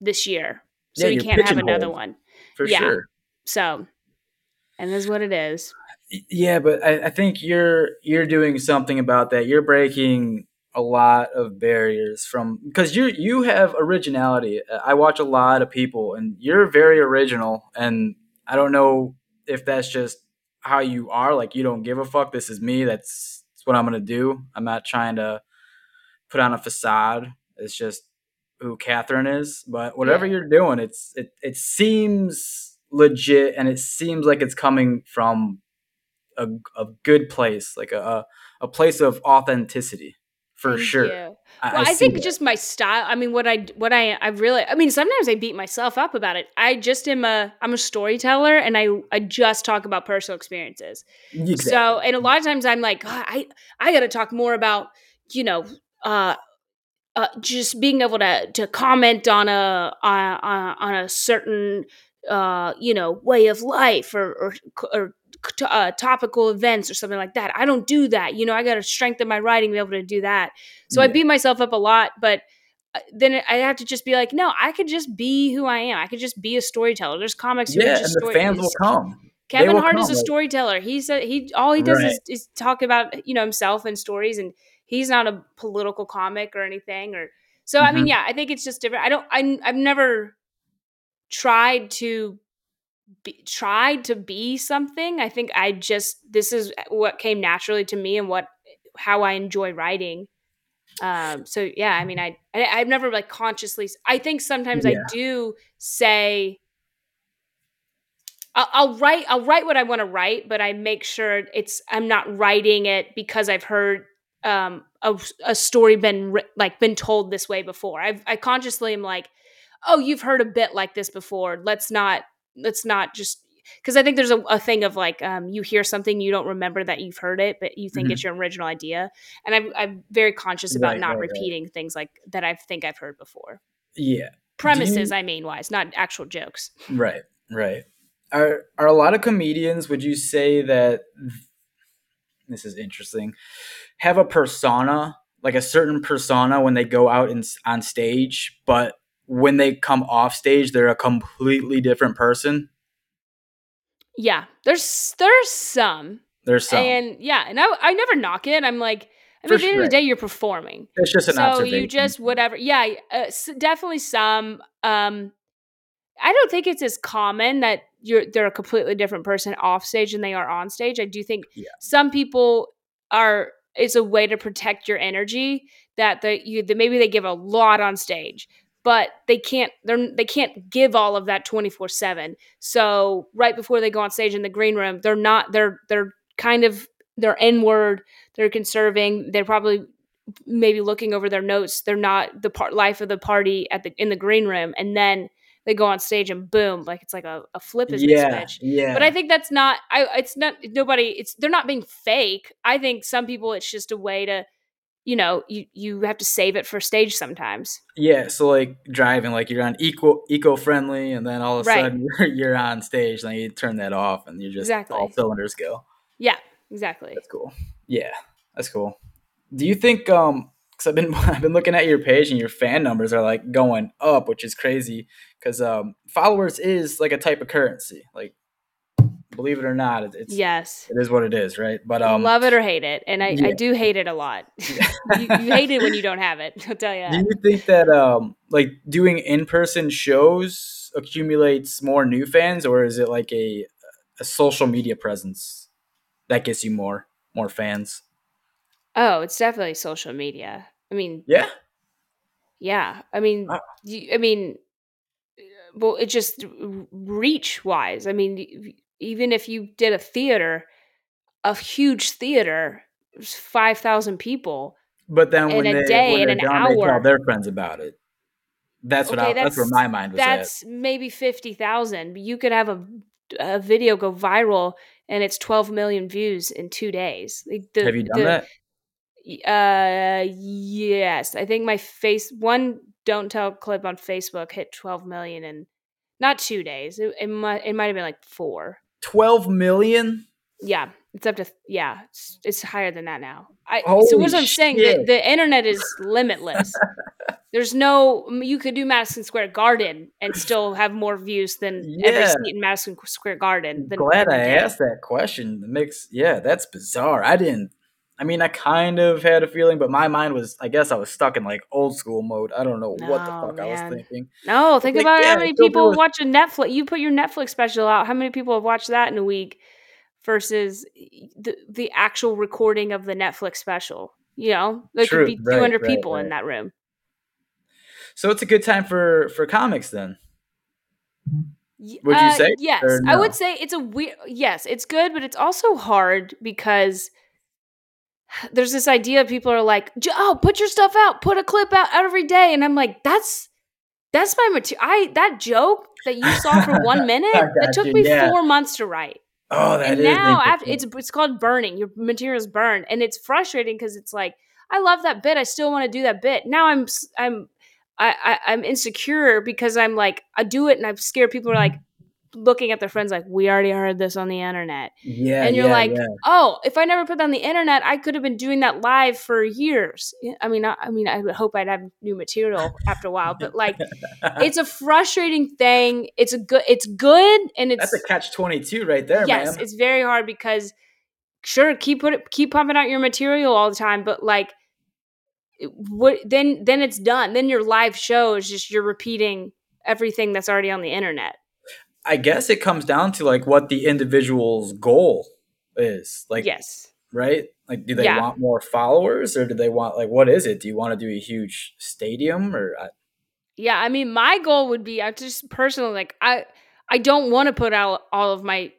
this year. So yeah, you can't have another one. For yeah. sure. So and this is what it is. Yeah, but I, I think you're you're doing something about that. You're breaking a lot of barriers from because you you have originality. I watch a lot of people, and you're very original. And I don't know if that's just how you are. Like you don't give a fuck. This is me. That's, that's what I'm gonna do. I'm not trying to put on a facade. It's just who Katherine is. But whatever yeah. you're doing, it's it it seems legit, and it seems like it's coming from a, a good place, like a, a place of authenticity for Thank sure. You. I, well, I, I think that. just my style. I mean, what I what I I really. I mean, sometimes I beat myself up about it. I just am a I'm a storyteller, and I I just talk about personal experiences. Exactly. So, and a lot of times I'm like, I I got to talk more about you know. uh uh, just being able to to comment on a on, on a certain uh, you know way of life or or, or uh, topical events or something like that. I don't do that. You know, I got to strengthen my writing to be able to do that. So yeah. I beat myself up a lot, but uh, then I have to just be like, no, I could just be who I am. I could just be a storyteller. There's comics who yeah, just and the fans will come. Kevin Hart come. is a storyteller. He said he all he does right. is, is talk about you know himself and stories, and he's not a political comic or anything. Or so mm-hmm. I mean, mm-hmm. yeah, I think it's just different. I don't. I I've never tried to be, tried to be something. I think I just this is what came naturally to me and what how I enjoy writing. Um, so yeah, I mean, I, I I've never like consciously. I think sometimes Yeah. I do say. I'll, I'll write. I'll write what I want to write, but I make sure it's. I'm not writing it because I've heard um, a, a story been like been told this way before. I've, I consciously am like, oh, you've heard a bit like this before. Let's not. Let's not just because I think there's a, a thing of like um, you hear something you don't remember that you've heard it, but you think Mhm. it's your original idea. And I'm, I'm very conscious about Right, not right, right. repeating things like that I think I've heard before. Yeah. Premises, I mean, wise, not actual jokes. Right, right. Are are a lot of comedians? Would you say that this is interesting? Have a persona, like a certain persona, when they go out and on stage, but when they come off stage, they're a completely different person. Yeah, there's there's some, There's some. and yeah, and I I never knock it. I'm like, I mean, at the end of the day, you're performing. it's just an so you just whatever yeah uh, s- definitely some um i don't think it's as common that you're they're a completely different person off stage than they are on stage i do think Yeah. some people are it's a way to protect your energy that they you that maybe they give a lot on stage but they can't they're they can't give all of that 24 7 so right before they go on stage in the green room they're not they're they're kind of they're inward they're conserving they're probably maybe looking over their notes they're not the part life of the party at the in the green room and then they go on stage and boom like it's like a, a flip is yeah, switch. yeah. but i think that's not i it's not nobody it's they're not being fake. I think some people it's just a way to you know you you have to save it for stage sometimes yeah, so like driving, like you're on eco eco friendly, and then all of a Right. sudden you're, you're on stage, and you turn that off, and you just Exactly. all cylinders go. yeah exactly That's cool. Yeah, that's cool. Do you think um cuz I've been I've been looking at your page and your fan numbers are like going up, which is crazy cuz um followers is like a type of currency. Like believe it or not, it's yes it is what it is, right? But um love it or hate it and i, yeah. I do hate it a lot you, you hate it when you don't have it i'll tell you do you think that um like doing in-person shows accumulates more new fans or is it like a a social media presence that gets you more more fans? oh it's definitely social media i mean Yeah. Yeah, I mean, Wow. you, I mean, well, it just reach wise. I mean, even if you did a theater, a huge theater, five thousand people. But then In when a they day, in an done, they tell their friends about it. That's what Okay, I, that's, where my mind was at. That's maybe fifty thousand. You could have a a video go viral and it's twelve million views in two days. Like, the- Have you done the- that? Uh, yes. I think my face one don't tell clip on Facebook hit 12 million in not two days. It, it might it might have been like four. Twelve million. Yeah, it's up to yeah. It's, it's higher than that now. I so what I'm saying the, the internet is limitless. There's no you could do Madison Square Garden and still have more views than every Yeah. seat in Madison Square Garden. Than Glad I every asked that question. It makes yeah, that's bizarre. I didn't. I mean, I kind of had a feeling, but my mind was. I guess I was stuck in like old school mode. I don't know what the No, fuck I was thinking. No, think about yeah, how many people doing- watch a Netflix. You put your Netflix special out. How many people have watched that in a week versus the the actual recording of the Netflix special? You know, there True, could be 200 right, people in right. that room. So it's a good time for for comics then. Would you uh, say, Yes, or I would say it's a weird. Yes, it's good, but it's also hard because there's this idea people are like, "Oh, put your stuff out, put a clip out every day," and I'm like, "That's that's my material. I that joke that you saw for one minute that took you, me yeah. four months to write." Oh, that and is now after it's it's called burning your material's burned and it's frustrating because it's like i love that bit i still want to do that bit now i'm I'm I, I i'm insecure because i'm like i do it and i'm scared people are like looking at their friends like we already heard this on the internet yeah, and you're yeah, like yeah. oh if i never put that on the internet i could have been doing that live for years i mean I, I mean i would hope i'd have new material after a while but like it's a frustrating thing it's a good it's good and it's that's a catch twenty two right there, yes, man. it's very hard because sure keep put it, keep pumping out your material all the time, but like what then then it's done. Then your live show is just you're repeating everything that's already on the internet. I guess it comes down to like what the individual's goal is. Like, yes. right? Like, do they Yeah. want more followers or do they want like what is it? Do you want to do a huge stadium or uh, Yeah, I mean, my goal would be I just personally like I I don't want to put out all of my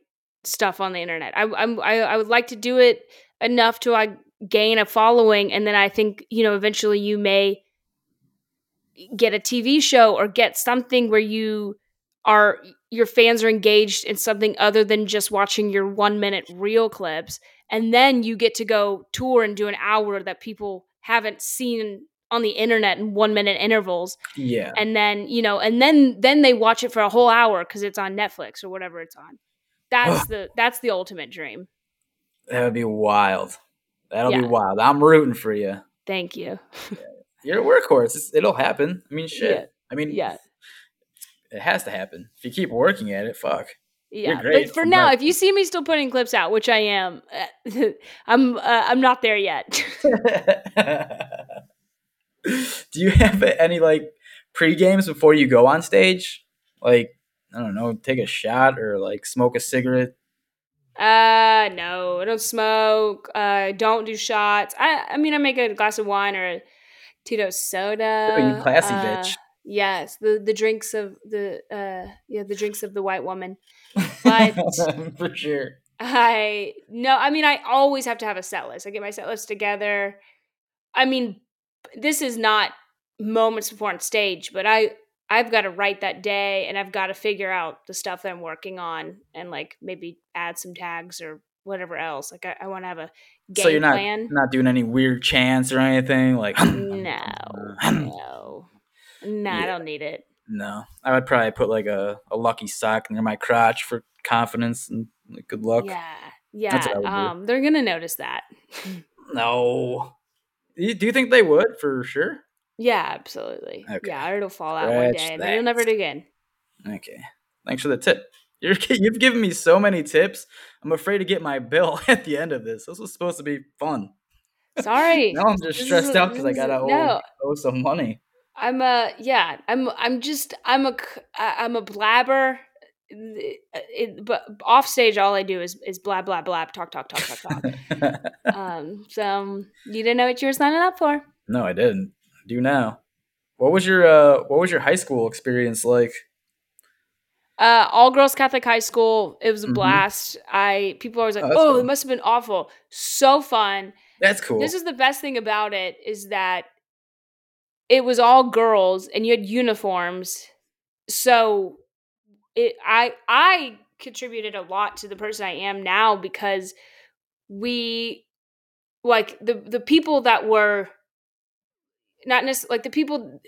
stuff on the internet. I I'm, I I would like to do it enough to I gain a following, and then I think you know eventually you may get a TV show or get something where you are your fans are engaged in something other than just watching your one minute reel clips, and then you get to go tour and do an hour that people haven't seen on the internet in one minute intervals yeah. and then you know and then then they watch it for a whole hour because it's on netflix or whatever it's on that's the that's the ultimate dream That would be wild. That'll be wild. I'm rooting for you. thank you You're a workhorse. It's, it'll happen. I mean, shit. Yeah. I mean, yeah it has to happen. If you keep working at it, fuck. yeah but for now if you see me still putting clips out which i am i'm uh, i'm not there yet Do you have any like pre games before you go on stage? Like, I don't know, take a shot or like smoke a cigarette. uh no i don't smoke uh don't do shots i i mean i make a glass of wine or a tito soda Oh, you classy uh, bitch. Yes the the drinks of the uh yeah the drinks of the white woman but- for sure. I no, I mean I always have to have a set list. I get my set list together. I mean, this is not moments before on stage, but I I've got to write that day and I've got to figure out the stuff that I'm working on and like maybe add some tags or whatever else. Like I, I want to have a game so you're not plan. not doing any weird chants or anything like. no, no, no, I don't need it. No, I would probably put like a, a lucky sock near my crotch for confidence and like, good luck. Yeah, yeah. would do. Um, they're gonna notice that. No. Do you think they would for sure? Yeah, absolutely. Okay. Yeah, it'll fall out one Scratch day and then you'll never do it again. Okay. Thanks for the tip. You're, you've given me so many tips. I'm afraid to get my bill at the end of this. This was supposed to be fun. Sorry. Now I'm just This stressed is- out because I gotta owe, no. owe some money. I'm a yeah. I'm I'm just I'm a I'm a blabber. It, it- but off stage, all I do is is blab blab blab, talk talk talk talk talk. um, so you didn't know what you were signing up for. no, I didn't. I do now. What was your uh what was your high school experience like? Uh, all girls Catholic high school. It was a Mhm. blast. I people always like, Oh, oh, it must have been awful. So fun. That's cool. This is the best thing about it is that it was all girls and you had uniforms. So it I I contributed a lot to the person I am now because we like the the people that were not necessarily like the people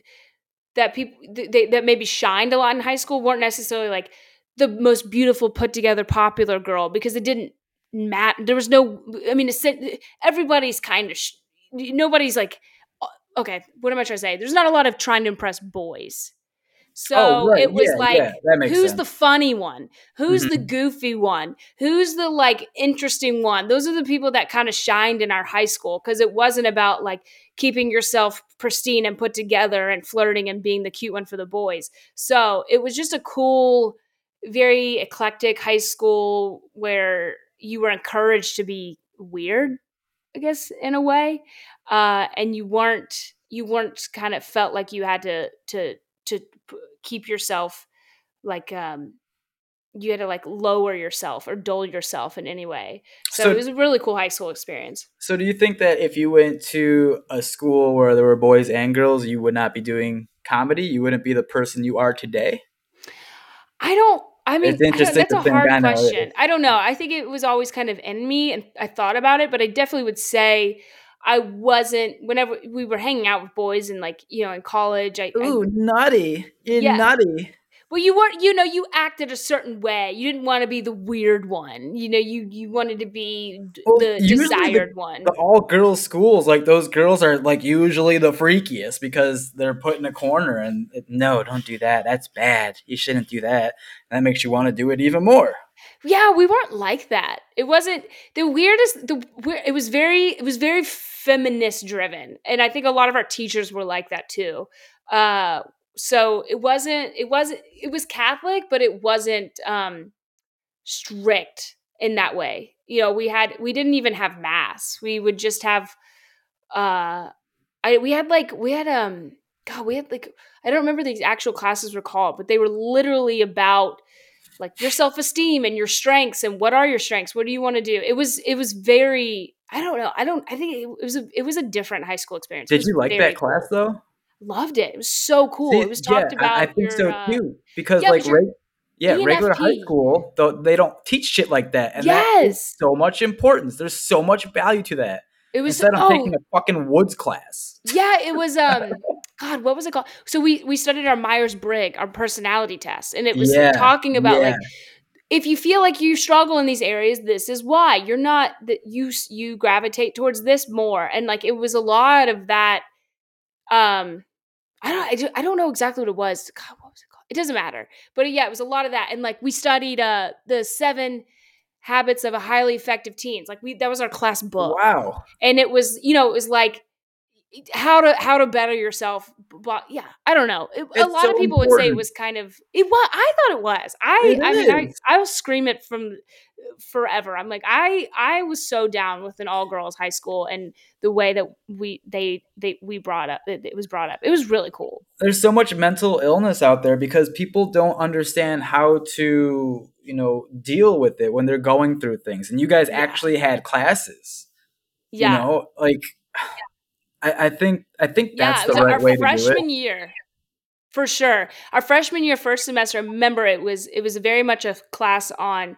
that people they, that maybe shined a lot in high school weren't necessarily like the most beautiful put together popular girl because it didn't matter there was no i mean everybody's kind of sh- nobody's like okay what am i trying to say there's not a lot of trying to impress boys so oh, right. it was yeah, like yeah, who's sense. the funny one who's the Mhm. goofy one who's the like interesting one those are the people that kind of shined in our high school because it wasn't about like keeping yourself pristine and put together and flirting and being the cute one for the boys so it was just a cool very eclectic high school where you were encouraged to be weird i guess in a way uh, and you weren't you weren't kind of felt like you had to to to keep yourself like um you had to like lower yourself or dull yourself in any way so, So- it was a really cool high school experience So do you think that if you went to a school where there were boys and girls, you would not be doing comedy? You wouldn't be the person you are today? I don't. I mean, It's I that's to a hard I know, it- question. I don't know. I think it was always kind of in me, and I thought about it, but I definitely would say I wasn't. Whenever we were hanging out with boys, and like you know, in college, I, I Ooh, nutty. You're Yeah. nutty. Well, you weren't. You know, you acted a certain way. You didn't want to be the weird one. You know, you you wanted to be d- Well, the usually the- desired one. The all girls schools, like those girls are like usually the freakiest because they're put in a corner and no, don't do that. That's bad. You shouldn't do that. That makes you want to do it even more. yeah we weren't like that it wasn't the weirdest the it was very it was very feminist driven and i think a lot of our teachers were like that too uh so it wasn't it wasn't it was catholic but it wasn't um strict in that way. You know we had we didn't even have mass. We would just have uh i we had like we had um god we had like i don't remember the actual classes were called but they were literally about like your self-esteem and your strengths and what are your strengths? What do you want to do? It was it was very i don't know i don't i think it was a it was a different high school experience. Did you like that class cool. though loved it it was so cool See, it was talked yeah, about i, I think your, so uh, too because yeah, like yeah, ENFP. regular high school, though they don't teach shit like that. And yes. so much importance. There's so much value to that. It was instead of oh, taking a fucking woods class. Yeah, it was um God, what was it called? So we we studied our Myers Briggs, our personality test, and it was yeah, talking about yeah. like if you feel like you struggle in these areas, this is why you're not that you you gravitate towards this more, and like it was a lot of that. Um, I don't I, just, I don't know exactly what it was. God, what was it called? It doesn't matter, but yeah, it was a lot of that, and like we studied uh the seven habits of a highly effective teens. Like we that was our class book. Wow. And it was you know it was like how to how to better yourself but yeah i don't know it, a lot so of people important. would say it was kind of it was i thought it was i it i mean i i'll scream it from forever i'm like i i was so down with an all girls high school and the way that we they they we brought up it, it was brought up it was really cool there's so much mental illness out there because people don't understand how to you know deal with it when they're going through things and you guys yeah. actually had classes yeah you know like I, I think I think that's yeah, the right our way to do it. freshman year. For sure. Our freshman year first semester, remember it was it was very much a class on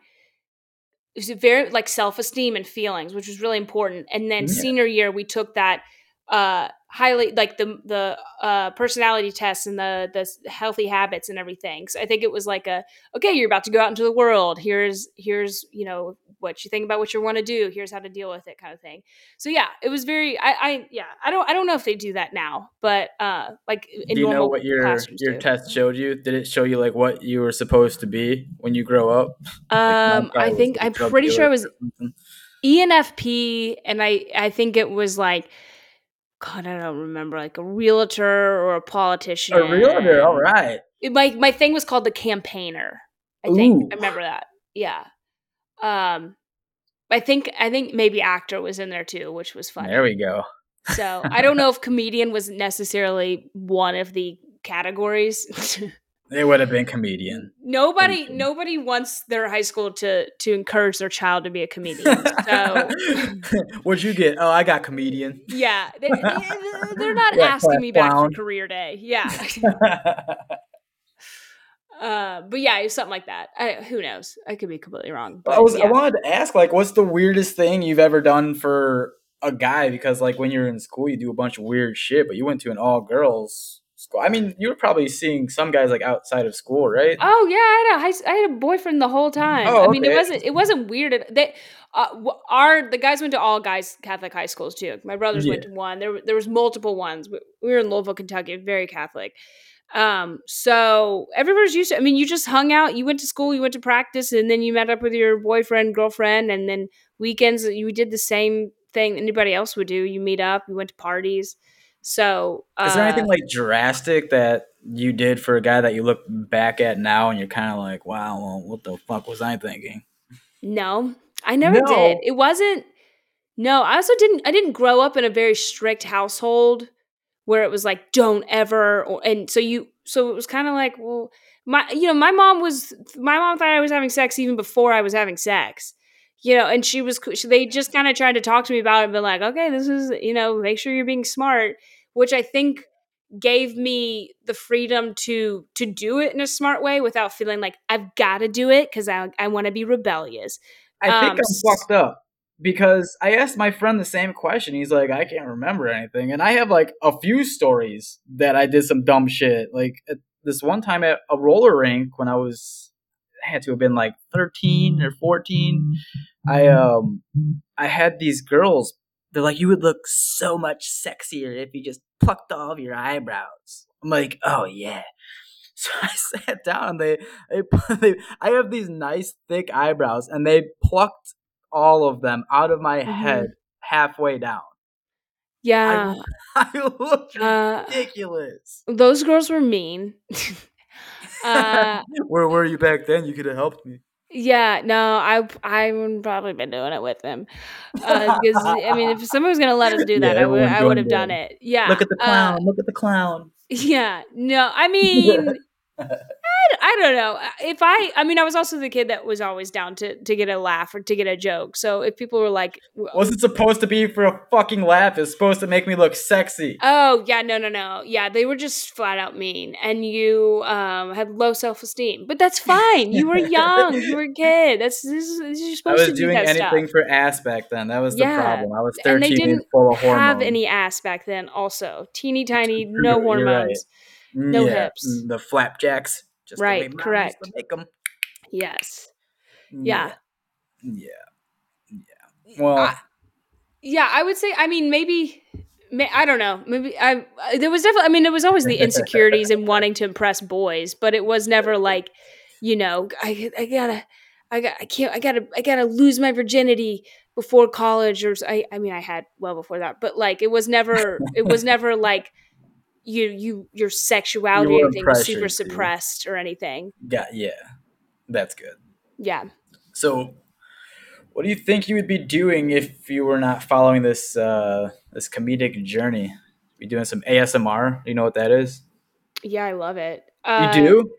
it was very like self-esteem and feelings, which was really important. And then yeah. senior year we took that uh highly like the the uh, personality tests and the the healthy habits and everything. So I think it was like a okay, you're about to go out into the world. Here's here's you know what you think about what you want to do. Here's how to deal with it, kind of thing. So yeah, it was very. I, I yeah, I don't I don't know if they do that now, but uh, like in do you know what your your do. test showed you? Did it show you like what you were supposed to be when you grow up? Um, like, I think I'm pretty sure it was ENFP, and I I think it was like God, I don't remember, like a realtor or a politician. A realtor, all right. It, my my thing was called the campaigner. I think Ooh. I remember that. Yeah. Um, I think I think maybe actor was in there too, which was fun. There we go. so I don't know if comedian was necessarily one of the categories. It would have been comedian. Nobody, comedian. nobody wants their high school to to encourage their child to be a comedian. So, what'd you get? Oh, I got comedian. Yeah, they, are not yeah, asking me back for career day. Yeah. uh, but yeah, it's something like that. I, who knows? I could be completely wrong. But, I was. Yeah. I wanted to ask, like, what's the weirdest thing you've ever done for a guy? Because, like, when you're in school, you do a bunch of weird shit, but you went to an all girls school. I mean, you were probably seeing some guys like outside of school, right? Oh yeah, I had a, I had a boyfriend the whole time. Oh, okay. I mean, it wasn't it wasn't weird. They uh, our the guys went to all guys Catholic high schools too. My brothers yeah. went to one. There there was multiple ones. We were in Louisville, Kentucky, very Catholic. Um, so everybody's used to. I mean, you just hung out. You went to school. You went to practice, and then you met up with your boyfriend, girlfriend, and then weekends you did the same thing anybody else would do. You meet up. You went to parties. So, uh, is there anything uh, like drastic that you did for a guy that you look back at now and you're kind of like, wow, well, what the fuck was I thinking? No, I never no. did. It wasn't. No, I also didn't. I didn't grow up in a very strict household where it was like, don't ever. Or, and so you, so it was kind of like, well, my, you know, my mom was, my mom thought I was having sex even before I was having sex you know, and she was, they just kind of tried to talk to me about it and be like, okay, this is, you know, make sure you're being smart, which I think gave me the freedom to to do it in a smart way without feeling like I've got to do it because I I want to be rebellious. I um, think I'm fucked up because I asked my friend the same question. He's like, I can't remember anything, and I have like a few stories that I did some dumb shit. Like this one time at a roller rink when I was I had to have been like 13 or 14. I um I had these girls. They're like, you would look so much sexier if you just plucked all of your eyebrows. I'm like, oh yeah. So I sat down. And they, they, they, I have these nice thick eyebrows, and they plucked all of them out of my mm-hmm. head halfway down. Yeah. I looked Uh, ridiculous. those girls were mean. uh, Where were you back then? You could have helped me. Yeah, no, I I would probably been doing it with them. Uh, because I mean, if someone was gonna let us do that, Yeah, I would I would have done it. Yeah. Look at the uh, clown. Look at the clown. Yeah, no, I mean, I, I don't know. If I, I mean, I was also the kid that was always down to to get a laugh or to get a joke. So if people were like, w- What's it supposed to be for a fucking laugh? It's supposed to make me look sexy. "Oh yeah, no, no, no, yeah," they were just flat out mean, and you um, had low self esteem. But that's fine. You were young. you were a kid. That's this is you're I supposed was to do doing that anything stuff. for ass back then. That was the Yeah, problem. I was and 13 they and, didn't full of hormones. Have any ass back then? Also, teeny tiny, no right. hormones. no Yeah, hips. mm, The flapjacks. Just Right, the way mom used correct. Make 'em. Yes. Yeah. Yeah. Yeah. Well, I- yeah, I would say. I mean, maybe. may- I don't know. Maybe I. There was definitely. I mean, there was always the insecurities and wanting to impress boys, but it was never like, you know, I. I gotta. I got. I can't. I gotta. I gotta lose my virginity before college, or I, I mean, I had well before that, but like, it was never. It was never like. You, you, your sexuality You anything was super suppressed or anything. yeah, yeah. That's good. Yeah. So, what do you think you would be doing if you were not following this uh, this comedic journey? Be doing some ASMR. Do you know what that is? Yeah, I love it. You Uh, do?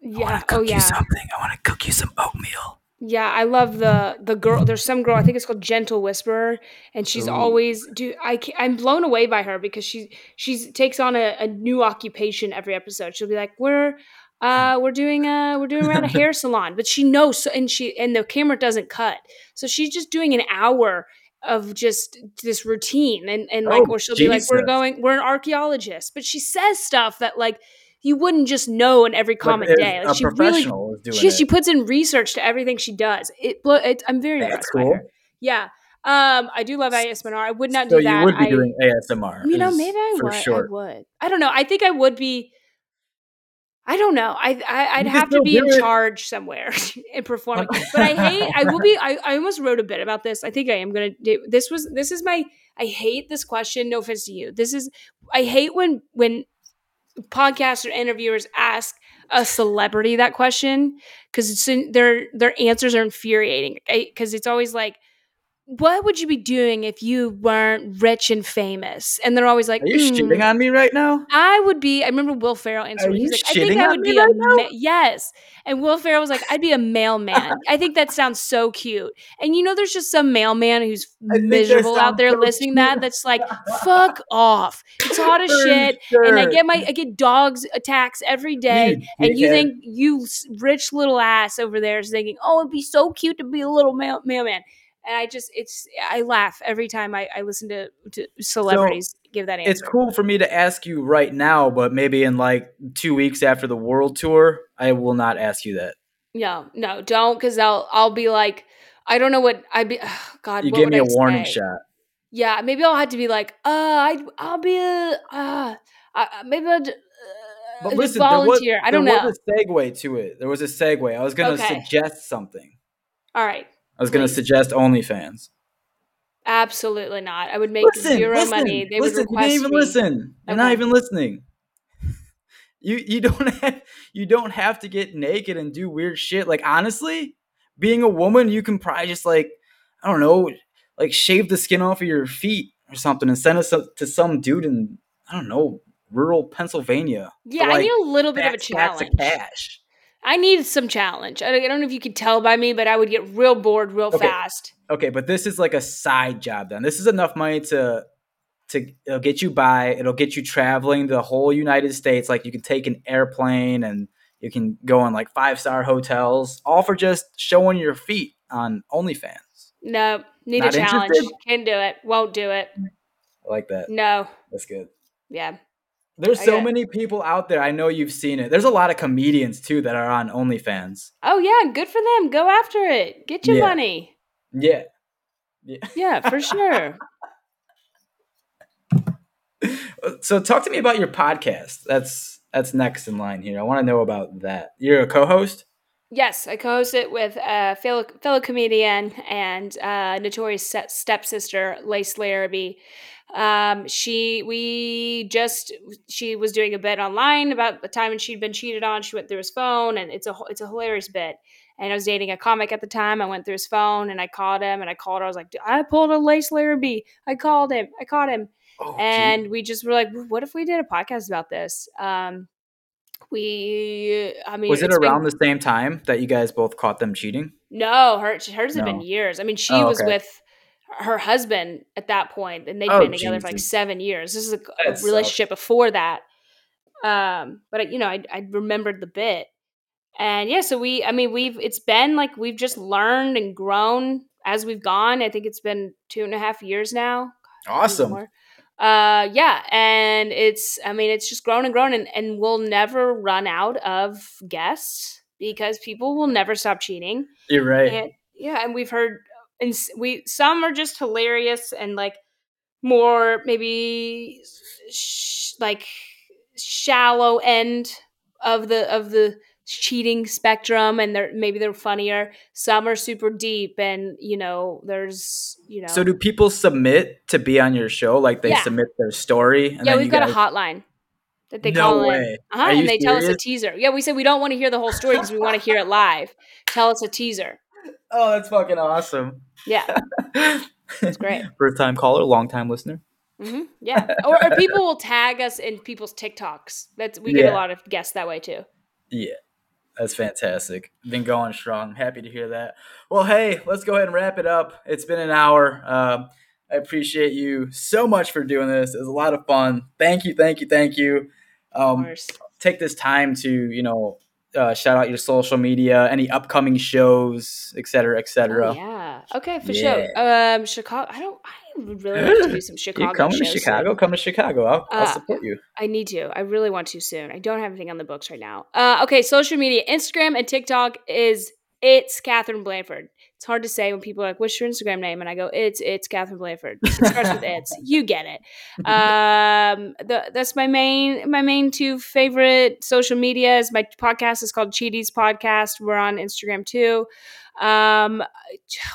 Yeah. Oh, yeah. something. I want to cook you some oatmeal. Yeah, I love the the girl. There's some girl I think it's called Gentle Whisperer, and she's Ooh. always do. I I'm blown away by her because she she's takes on a, a new occupation every episode. She'll be like, "We're uh we're doing uh we're doing around a hair salon," but she knows so, and she and the camera doesn't cut, so she's just doing an hour of just this routine and and like Oh, or she'll be like we're going we're an archaeologist but she says stuff that like you wouldn't just know in every Like, day a like she really she, it. she puts in research to everything she does. It, it I'm very That's impressed cool. by her. Yeah. Um, I do love ASMR. I would not so do that. you would be I, doing ASMR. you know, maybe I would. sure. I would. I don't know. I think I would be. I don't know. I, I I'd have to be in it. charge somewhere and performing. But I hate. I will be. I, I almost wrote a bit about this. I think I am gonna do. This was. This is my. I hate this question. No offense to you. This is. I hate when when podcasts or interviewers ask a celebrity that question because their their answers are infuriating. Eh, because it's always like, "What would you be doing if you weren't rich and famous?" And they're always like, Are you "Hmm, shitting on me right now? I would be. I remember Will Ferrell answered. He's like, I think I would be right now? ma- yes. And Will Ferrell was like, I'd be a mailman. I think that sounds so cute. And you know, there's just some mailman who's I think that miserable out there so listening cute. that. That's like, fuck off. It's hot as shit. And I get my I get dogs attacks every day. You and you think you rich little ass over there is thinking, oh, it'd be so cute to be a little mail- mailman. And I just, it's, I laugh every time I, I listen to, to celebrities give that answer. it's cool for me to ask you right now, but maybe in like two weeks after the world tour, I will not ask you that. No, no, don't, because I'll I'll be like, I don't know what I'd be. ugh, God, You what gave me I a warning say? shot. Yeah, maybe I'll have to be like, uh, I I'll be a uh, uh maybe I'll uh, But listen, there was, volunteer. I don't there know. was a segue to it. There was a segue. I was going to Okay. suggest something. All right, I was going to suggest OnlyFans. absolutely not. I would make Listen, zero listen, money. They listen. would You request didn't even me. listen. You're not even listening. You you don't have you don't have to get naked and do weird shit. Like honestly, being a woman, you can probably just like I don't know, like shave the skin off of your feet or something and send it some- to some dude in I don't know rural Pennsylvania. Yeah, I like, need a little bit of a challenge. cash. I need some challenge. I, don't know if you could tell by me, but I would get real bored real Okay. fast. Okay, but this is like a side job. Then this is enough money to to it'll get you by. It'll get you traveling the whole United States. Like you can take an airplane and you can go in like five star hotels, all for just showing your feet on OnlyFans. No, need Not a challenge. interested? Can do it. Won't do it. I like that. No. That's good. Yeah. There's so get- many people out there. I know you've seen it. There's a lot of comedians too that are on OnlyFans. Oh yeah, good for them. Go after it. Get your Yeah. money. Yeah. Yeah. Yeah, for sure. So talk to me about your podcast. That's that's next in line here. I want to know about that. You're a co-host. Yes, I co-host it with a fellow, fellow comedian and uh, notorious stepsister, Lace Larrabee. Um, she we just she was doing a bit online about the time when she'd been cheated on. She went through his phone, and it's a it's a hilarious bit. And I was dating a comic at the time. I went through his phone and I called him, and I called her. I was like, I pulled a Lace Larrabee. I called him. I caught him. Oh, and we just were like, what if we did a podcast about this? Um, we, I mean, was it it's been- around the same time that you guys both caught them cheating? no, her, hers had been years. I mean, she Oh, was okay. with her husband at that point, and they'd Oh, been together for like seven years. This is a, a That sucks. relationship before that. Um, but I- you know, I, I remembered the bit, and yeah, so we, I mean, we've it's been like we've just learned and grown as we've gone. I think it's been two and a half years now. Awesome. Uh, yeah, and it's I mean it's just grown and grown, and and we'll never run out of guests because people will never stop cheating. You're right. And yeah, and we've heard and we some are just hilarious and like more maybe sh- like shallow end of the of the cheating spectrum and they're maybe they're funnier some are super deep and you know there's you know So do people submit to be on your show? Like they Yeah. submit their story? And yeah then we've got guys- a hotline that they No call in way. uh-huh, and they tell us a teaser yeah we said we don't want to hear the whole story because we want to hear it live tell us a teaser Oh, that's fucking awesome. yeah it's great First time caller, long time listener. hmm Yeah, or, or people will tag us in people's TikToks. That's we get Yeah. a lot of guests that way too. Yeah, that's fantastic. Been going strong. Happy to hear that. Well, hey, let's go ahead and wrap it up. It's been an hour. Um, I appreciate you so much for doing this. It was a lot of fun. Thank you, thank you, thank you. Um, take this time to you know uh, shout out your social media, any upcoming shows, et cetera, et cetera. Oh, yeah. Okay, for Yeah. sure. Um, Chicago. I don't. I would really like to do some Chicago. you come to shows soon. Chicago? Come to Chicago. I'll, I'll Uh, support you. I need to. I really want to soon. I don't have anything on the books right now. Uh, okay, social media, Instagram and TikTok is it's Katherine Blanford. It's hard to say when people are like, "What's your Instagram name?" And I go, "It's it's Katherine Blanford." It starts with "it's." You get it. Um, the, that's my main my main two favorite social medias. My podcast is called Cheaties Podcast. We're on Instagram too. Um,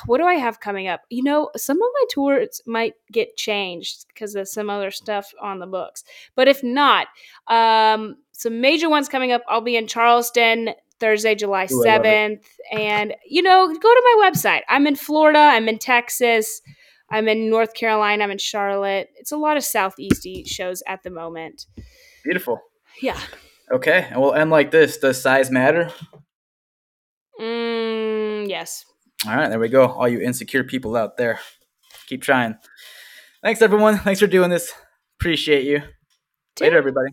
what do I have coming up? You know, some of my tours might get changed because of some other stuff on the books. But if not, um, some major ones coming up. I'll be in Charleston Thursday, July Ooh, I love it. 7th. And, you know, go to my website. I'm in Florida. I'm in Texas. I'm in North Carolina. I'm in Charlotte. It's a lot of Southeasty shows at the moment. Beautiful. Yeah. Okay, and we'll end like this. Does size matter? Mm, yes. All right, there we go. All you insecure people out there, keep trying. Thanks, everyone. Thanks for doing this. Appreciate you. Later, everybody.